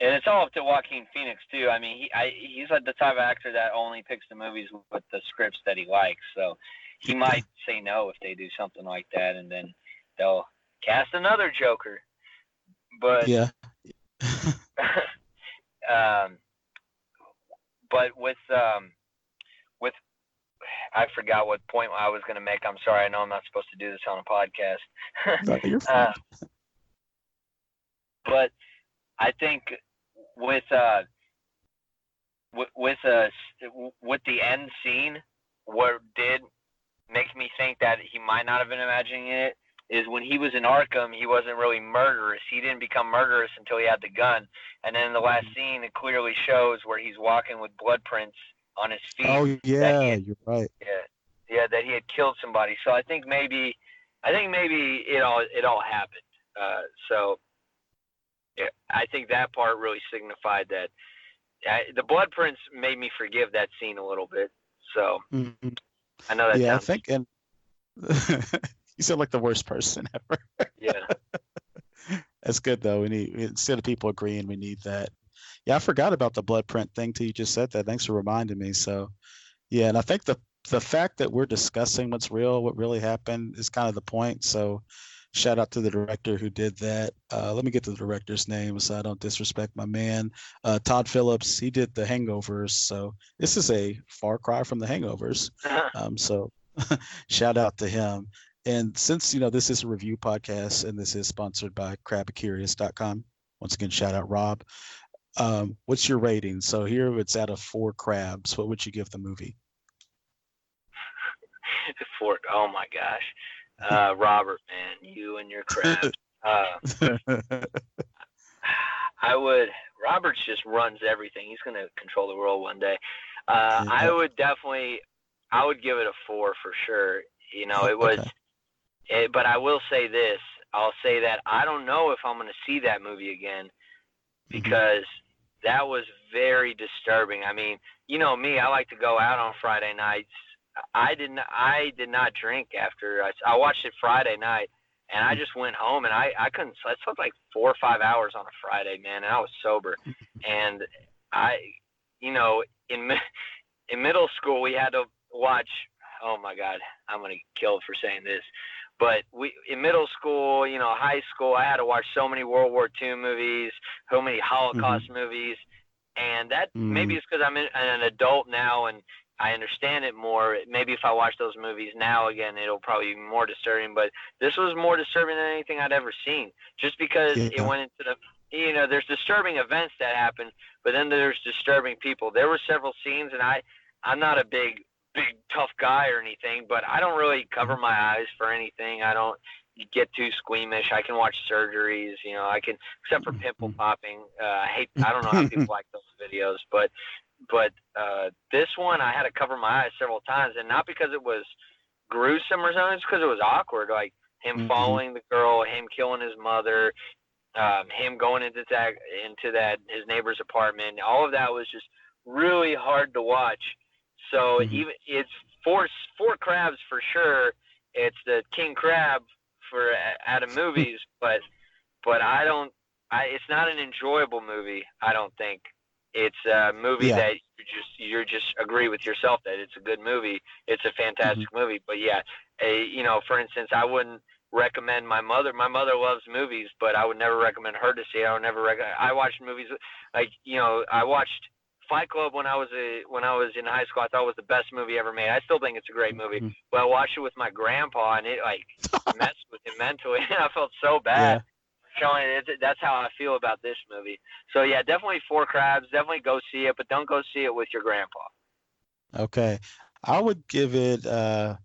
And it's all up to Joaquin Phoenix too. I mean, he I, he's like the type of actor that only picks the movies with the scripts that he likes. So he might say no if they do something like that, and then they'll cast another Joker. But yeah. um, but with um, I forgot what point I was going to make. I'm sorry. I know I'm not supposed to do this on a podcast. Uh, but I think with uh with with uh with the end scene, what did make me think that he might not have been imagining it is when he was in Arkham, he wasn't really murderous. He didn't become murderous until he had the gun. And then in the last scene, it clearly shows where he's walking with blood prints on his feet. Oh yeah, had, you're right. Yeah, yeah, that he had killed somebody. So I think maybe, I think maybe it all it all happened. Uh, so yeah, I think that part really signified that. I, the blood prints made me forgive that scene a little bit. So mm-hmm. I know that. Yeah, I think and. you sound like the worst person ever. yeah. That's good though. We need instead of people agreeing, we need that. Yeah, I forgot about the blood print thing till you just said that. Thanks for reminding me. So yeah, and I think the the fact that we're discussing what's real, what really happened is kind of the point. So shout out to the director who did that. Uh, let me get the director's name so I don't disrespect my man. Uh, Todd Phillips, he did the hangovers. So this is a far cry from the hangovers. Um, so shout out to him. And since you know this is a review podcast and this is sponsored by crabacurious.com, once again, shout out Rob. Um, what's your rating? So here it's out of four crabs. What would you give the movie? four. Oh my gosh, uh, Robert, man, you and your crabs. Uh, I would. Roberts just runs everything. He's going to control the world one day. Uh, yeah. I would definitely. I would give it a four for sure. You know, it was. Okay. It, but I will say this. I'll say that I don't know if I'm going to see that movie again mm-hmm. because. That was very disturbing. I mean, you know me, I like to go out on Friday nights. I didn't. I did not drink after I, I watched it Friday night, and I just went home and I I couldn't. I slept like four or five hours on a Friday, man, and I was sober. and I, you know, in in middle school we had to watch. Oh my God, I'm gonna kill for saying this. But we in middle school, you know, high school, I had to watch so many World War II movies, so many Holocaust mm-hmm. movies, and that mm-hmm. maybe it's because I'm in, an adult now and I understand it more. Maybe if I watch those movies now again, it'll probably be more disturbing. But this was more disturbing than anything I'd ever seen, just because yeah. it went into the. You know, there's disturbing events that happen, but then there's disturbing people. There were several scenes, and I, I'm not a big big tough guy or anything, but I don't really cover my eyes for anything. I don't get too squeamish. I can watch surgeries, you know, I can except for pimple mm-hmm. popping. Uh, I hate I don't know how people like those videos, but but uh this one I had to cover my eyes several times and not because it was gruesome or something, it's because it was awkward. Like him mm-hmm. following the girl, him killing his mother, um, him going into that into that his neighbor's apartment. All of that was just really hard to watch so mm-hmm. even it's four four crabs for sure. It's the king crab for out of movies, but but I don't. I it's not an enjoyable movie. I don't think it's a movie yeah. that you just you just agree with yourself that it's a good movie. It's a fantastic mm-hmm. movie. But yeah, a, you know, for instance, I wouldn't recommend my mother. My mother loves movies, but I would never recommend her to see. It. I would never recommend. I watched movies like you know I watched Fight Club when I was a when I was in high school, I thought was the best movie ever made. I still think it's a great movie. Mm-hmm. But I watched it with my grandpa, and it like messed with him mentally. and I felt so bad. Yeah. Showing it, that's how I feel about this movie. So yeah, definitely Four Crabs. Definitely go see it, but don't go see it with your grandpa. Okay, I would give it uh,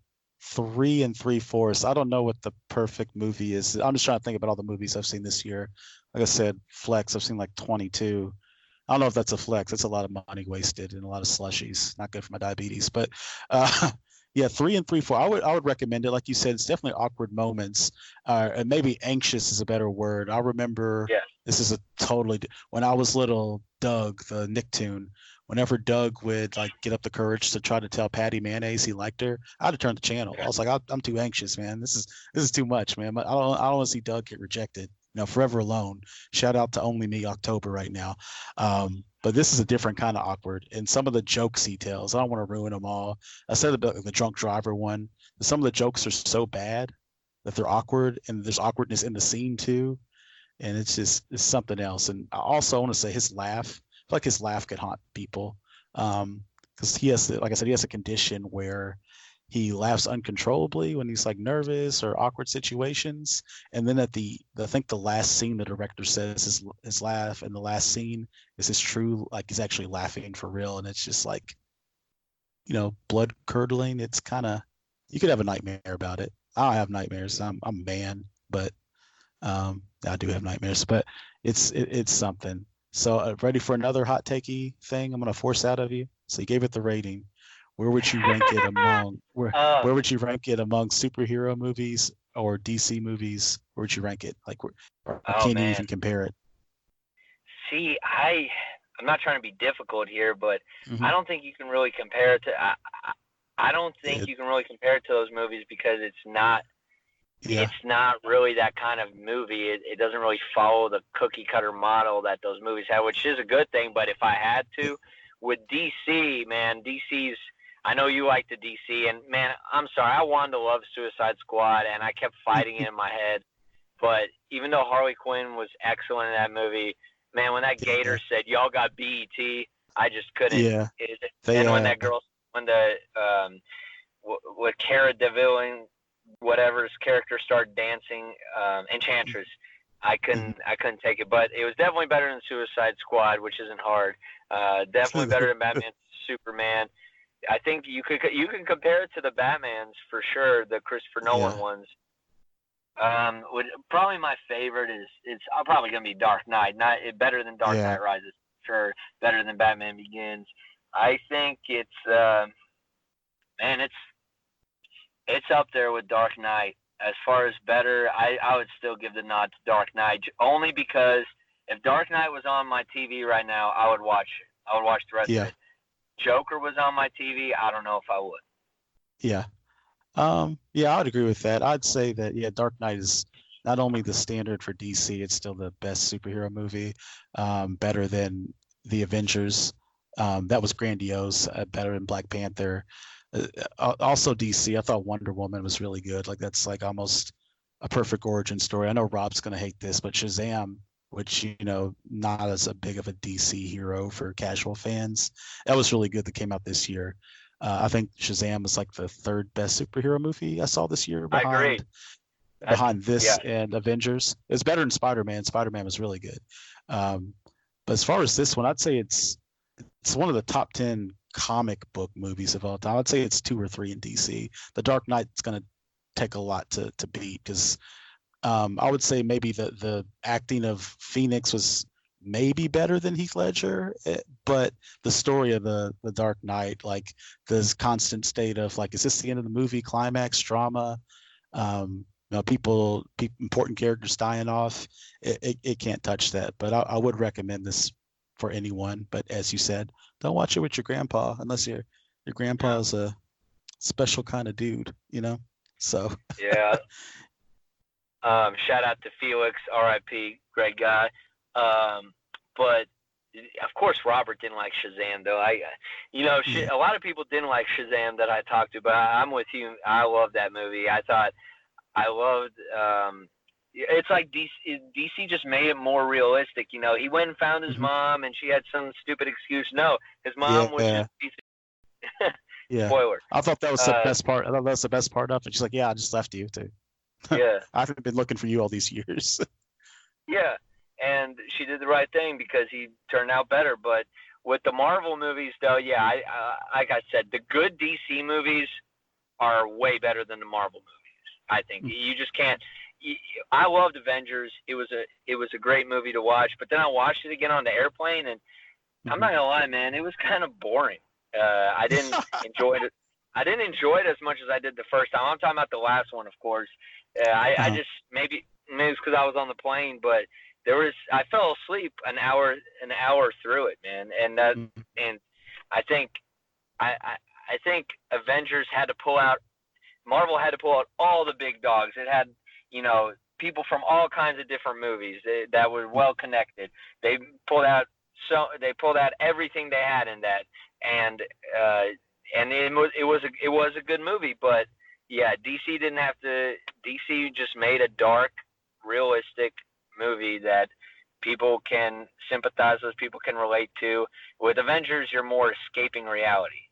three and three fourths. I don't know what the perfect movie is. I'm just trying to think about all the movies I've seen this year. Like I said, Flex. I've seen like 22. I don't know if that's a flex. That's a lot of money wasted and a lot of slushies. Not good for my diabetes. But uh, Yeah, three and three, four. I would I would recommend it. Like you said, it's definitely awkward moments, uh, and maybe anxious is a better word. I remember. Yeah. This is a totally when I was little. Doug, the Nicktoon, whenever Doug would like get up the courage to try to tell Patty Mayonnaise he liked her, I'd have turned the channel. I was like, I'm too anxious, man. This is this is too much, man. I don't I don't want to see Doug get rejected. Know, forever alone. Shout out to Only Me October right now. Um, but this is a different kind of awkward. And some of the jokes he tells, I don't want to ruin them all. I said about the drunk driver one. Some of the jokes are so bad that they're awkward, and there's awkwardness in the scene too. And it's just it's something else. And I also want to say his laugh like his laugh could haunt people because um, he has, like I said, he has a condition where he laughs uncontrollably when he's like nervous or awkward situations. And then at the, I think the last scene, the director says his his laugh, and the last scene is his true, like he's actually laughing for real, and it's just like, you know, blood curdling. It's kind of, you could have a nightmare about it. I have nightmares. I'm I'm a man, but um, I do have nightmares. But it's it, it's something. So uh, ready for another hot takey thing? I'm gonna force out of you. So you gave it the rating. Where would you rank it among where uh, where would you rank it among superhero movies or DC movies? Where would you rank it? Like, where, oh, can man. you even compare it? See, I I'm not trying to be difficult here, but mm-hmm. I don't think you can really compare it to. I, I, I don't think it, you can really compare it to those movies because it's not yeah. it's not really that kind of movie. It, it doesn't really follow the cookie cutter model that those movies have, which is a good thing. But if I had to, with DC, man, DC's. I know you like the DC, and man, I'm sorry, I wanted to love Suicide Squad, and I kept fighting it in my head. But even though Harley Quinn was excellent in that movie, man, when that Gator said "Y'all got BET," I just couldn't. Yeah. It, they, and when uh, that girl, when the um, with Cara Delevingne whatever his character started dancing, um, Enchantress. I couldn't I couldn't take it, but it was definitely better than Suicide Squad, which isn't hard. Uh, definitely better than Batman, Superman. I think you could you can compare it to the Batman's for sure, the Christopher Nolan yeah. ones. Um, would probably my favorite is it's uh, probably gonna be Dark Knight. Not better than Dark yeah. Knight Rises, sure. Better than Batman Begins. I think it's uh, man, it's it's up there with Dark Knight. As far as better, I, I would still give the nod to Dark Knight only because if Dark Knight was on my TV right now, I would watch it. I would watch the rest yeah. of it. Joker was on my TV, I don't know if I would. Yeah. Um, yeah, I would agree with that. I'd say that yeah, Dark Knight is not only the standard for DC, it's still the best superhero movie, um, better than the Avengers. Um, that was grandiose, uh, better than Black Panther. Uh, uh, also DC. I thought Wonder Woman was really good. Like that's like almost a perfect origin story. I know Rob's gonna hate this, but Shazam, which you know, not as a big of a DC hero for casual fans, that was really good. That came out this year. Uh, I think Shazam was like the third best superhero movie I saw this year. Behind, I agree. Behind this yeah. and Avengers, it's better than Spider Man. Spider Man was really good. Um, but as far as this one, I'd say it's it's one of the top ten comic book movies of all time. I'd say it's two or three in DC. The Dark Knight's going to take a lot to to beat because um, I would say maybe the the acting of Phoenix was maybe better than Heath Ledger, eh, but the story of the the Dark Knight, like this constant state of like, is this the end of the movie? Climax drama. Um, you know, people, people, important characters dying off. It, it, it can't touch that. But I, I would recommend this for anyone. But as you said, don't watch it with your grandpa unless your your grandpa's a special kind of dude, you know. So yeah. Um, shout out to Felix, R.I.P. Great guy. Um, but of course, Robert didn't like Shazam, though. I, you know, a lot of people didn't like Shazam that I talked to, but I, I'm with you. I love that movie. I thought I loved um, it's like DC, DC just made it more realistic. You know, he went and found his mm-hmm. mom, and she had some stupid excuse. No, his mom yeah, was yeah. just yeah. Spoiler. I thought that was the uh, best part. I thought that was the best part of it. She's like, "Yeah, I just left you too. Yeah, I haven't been looking for you all these years." yeah, and she did the right thing because he turned out better. But with the Marvel movies, though, yeah, I, uh, like I said, the good DC movies are way better than the Marvel movies. I think mm-hmm. you just can't. I loved Avengers. It was a it was a great movie to watch. But then I watched it again on the airplane, and mm-hmm. I'm not gonna lie, man, it was kind of boring. Uh, I didn't enjoy it. I didn't enjoy it as much as I did the first time. I'm talking about the last one, of course. Uh, I. I just maybe maybe it's because I was on the plane, but there was I fell asleep an hour an hour through it, man, and that mm-hmm. and I think I, I I think Avengers had to pull out Marvel had to pull out all the big dogs. It had you know people from all kinds of different movies that were well connected. They pulled out so they pulled out everything they had in that, and uh, and it was it was a it was a good movie, but yeah, DC didn't have to. DC just made a dark, realistic movie that people can sympathize with, people can relate to. With Avengers, you're more escaping reality,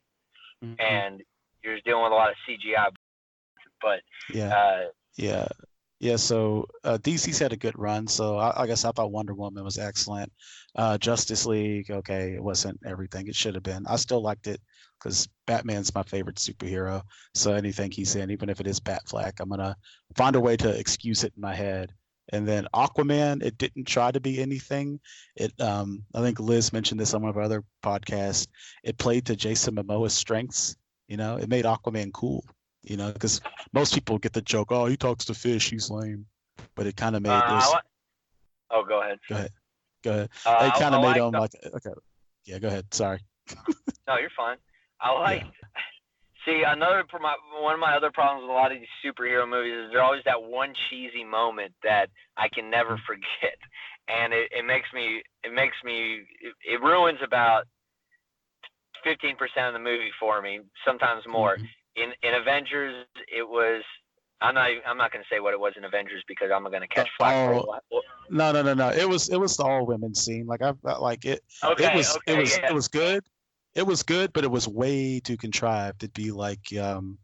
mm-hmm. and you're dealing with a lot of CGI. But yeah, uh, yeah, yeah. So uh, DC's had a good run. So I, I, guess I thought Wonder Woman was excellent. Uh, Justice League, okay, it wasn't everything it should have been. I still liked it because Batman's my favorite superhero. So anything he's in, even if it is Batfleck, I'm gonna find a way to excuse it in my head. And then Aquaman, it didn't try to be anything. It, um, I think Liz mentioned this on one of our other podcasts. It played to Jason Momoa's strengths. You know, it made Aquaman cool. You know, because most people get the joke, oh, he talks to fish, he's lame. But it kind of made uh, this. Oh, go ahead. Go ahead. Go ahead. Uh, it kind of made like him the... like, okay, yeah, go ahead. Sorry. no, you're fine. I like. Yeah. See, another my, one of my other problems with a lot of these superhero movies is there's always that one cheesy moment that I can never mm-hmm. forget, and it, it makes me it makes me it, it ruins about fifteen percent of the movie for me, sometimes more. Mm-hmm. In in Avengers, it was I'm not. I'm not going to say what it was in Avengers because I'm going to catch flack. Oh, no, no, no, no. It was. It was the all women scene. Like I like it. Okay, it was. Okay, it was. Yeah. It was good it was good, but it was way too contrived. It'd be like um,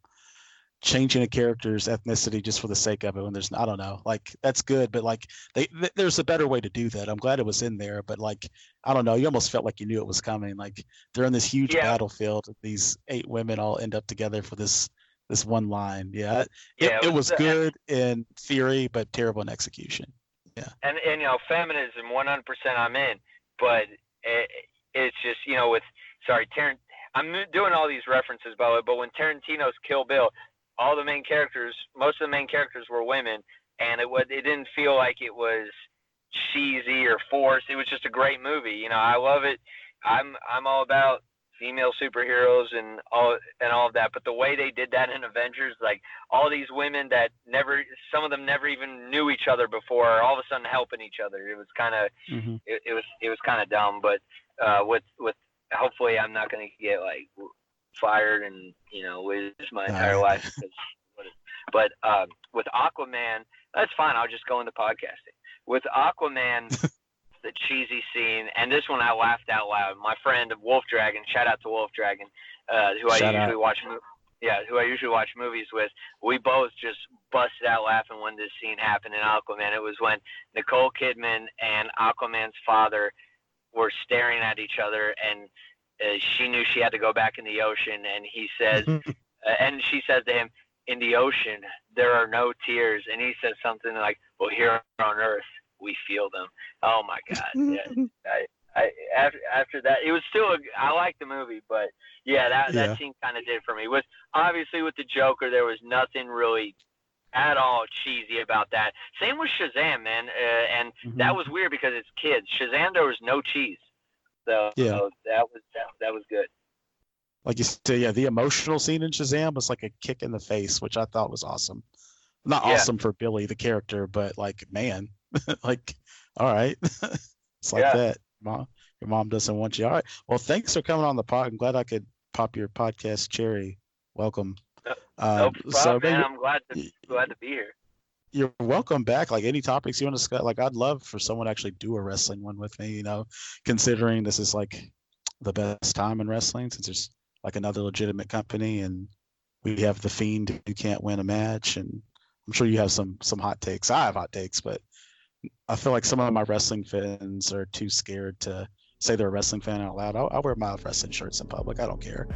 changing a character's ethnicity just for the sake of it. When there's, I don't know, like that's good, but like they, th- there's a better way to do that. I'm glad it was in there, but like I don't know, you almost felt like you knew it was coming. Like they're in this huge yeah. battlefield. These eight women all end up together for this this one line. Yeah, it, yeah, it, it was, was good in theory, but terrible in execution. Yeah, and and you know, feminism, 100% I'm in, but it, it's just you know with sorry, Tarant. I'm doing all these references by the way, but when Tarantino's Kill Bill, all the main characters, most of the main characters were women, and it was it didn't feel like it was cheesy or forced. It was just a great movie. You know, I love it. I'm I'm all about female superheroes and all and all of that. But the way they did that in Avengers, like all these women that never, some of them never even knew each other before, all of a sudden helping each other. It was kind of, mm-hmm. it, it was it was kind of dumb. But uh, with with hopefully I'm not going to get like fired and you know lose my entire right. life. But um, with Aquaman, that's fine. I'll just go into podcasting. With Aquaman, the cheesy scene, and this one I laughed out loud. My friend Wolf Dragon, shout out to Wolf Dragon, uh, who shout I usually out. watch. Yeah, who I usually watch movies with. We both just busted out laughing when this scene happened in Aquaman. It was when Nicole Kidman and Aquaman's father were staring at each other, and uh, she knew she had to go back in the ocean. And he says, uh, and she says to him, "In the ocean, there are no tears." And he says something like, "Well, here on Earth, we feel them." Oh my God! Yeah, I, I, after after that, it was still a, I liked the movie, but yeah, that yeah. that scene kind of did for me. Was obviously with the Joker, there was nothing really at all cheesy about that. Same with Shazam, man, uh, and mm-hmm. that was weird because it's kids. Shazam, there was no cheese, so, yeah. so that was that, that was good. Like you said, yeah, the emotional scene in Shazam was like a kick in the face, which I thought was awesome. Not yeah. awesome for Billy the character, but like man, like all right, it's like yeah. that. Mom, your mom doesn't want you. All right. Well, thanks for coming on the pod. I'm glad I could pop your podcast cherry. Welcome. No, no um, problem, so man. I'm glad to glad to be here. You're welcome back. Like any topics you want to discuss, like I'd love for someone to actually do a wrestling one with me. You know, considering this is like the best time in wrestling since there's like another legitimate company and we have the fiend who can't win a match and I'm sure you have some some hot takes. I have hot takes, but I feel like some of my wrestling fans are too scared to say they're a wrestling fan out loud. I'll, I'll wear my wrestling shirts in public. I don't care.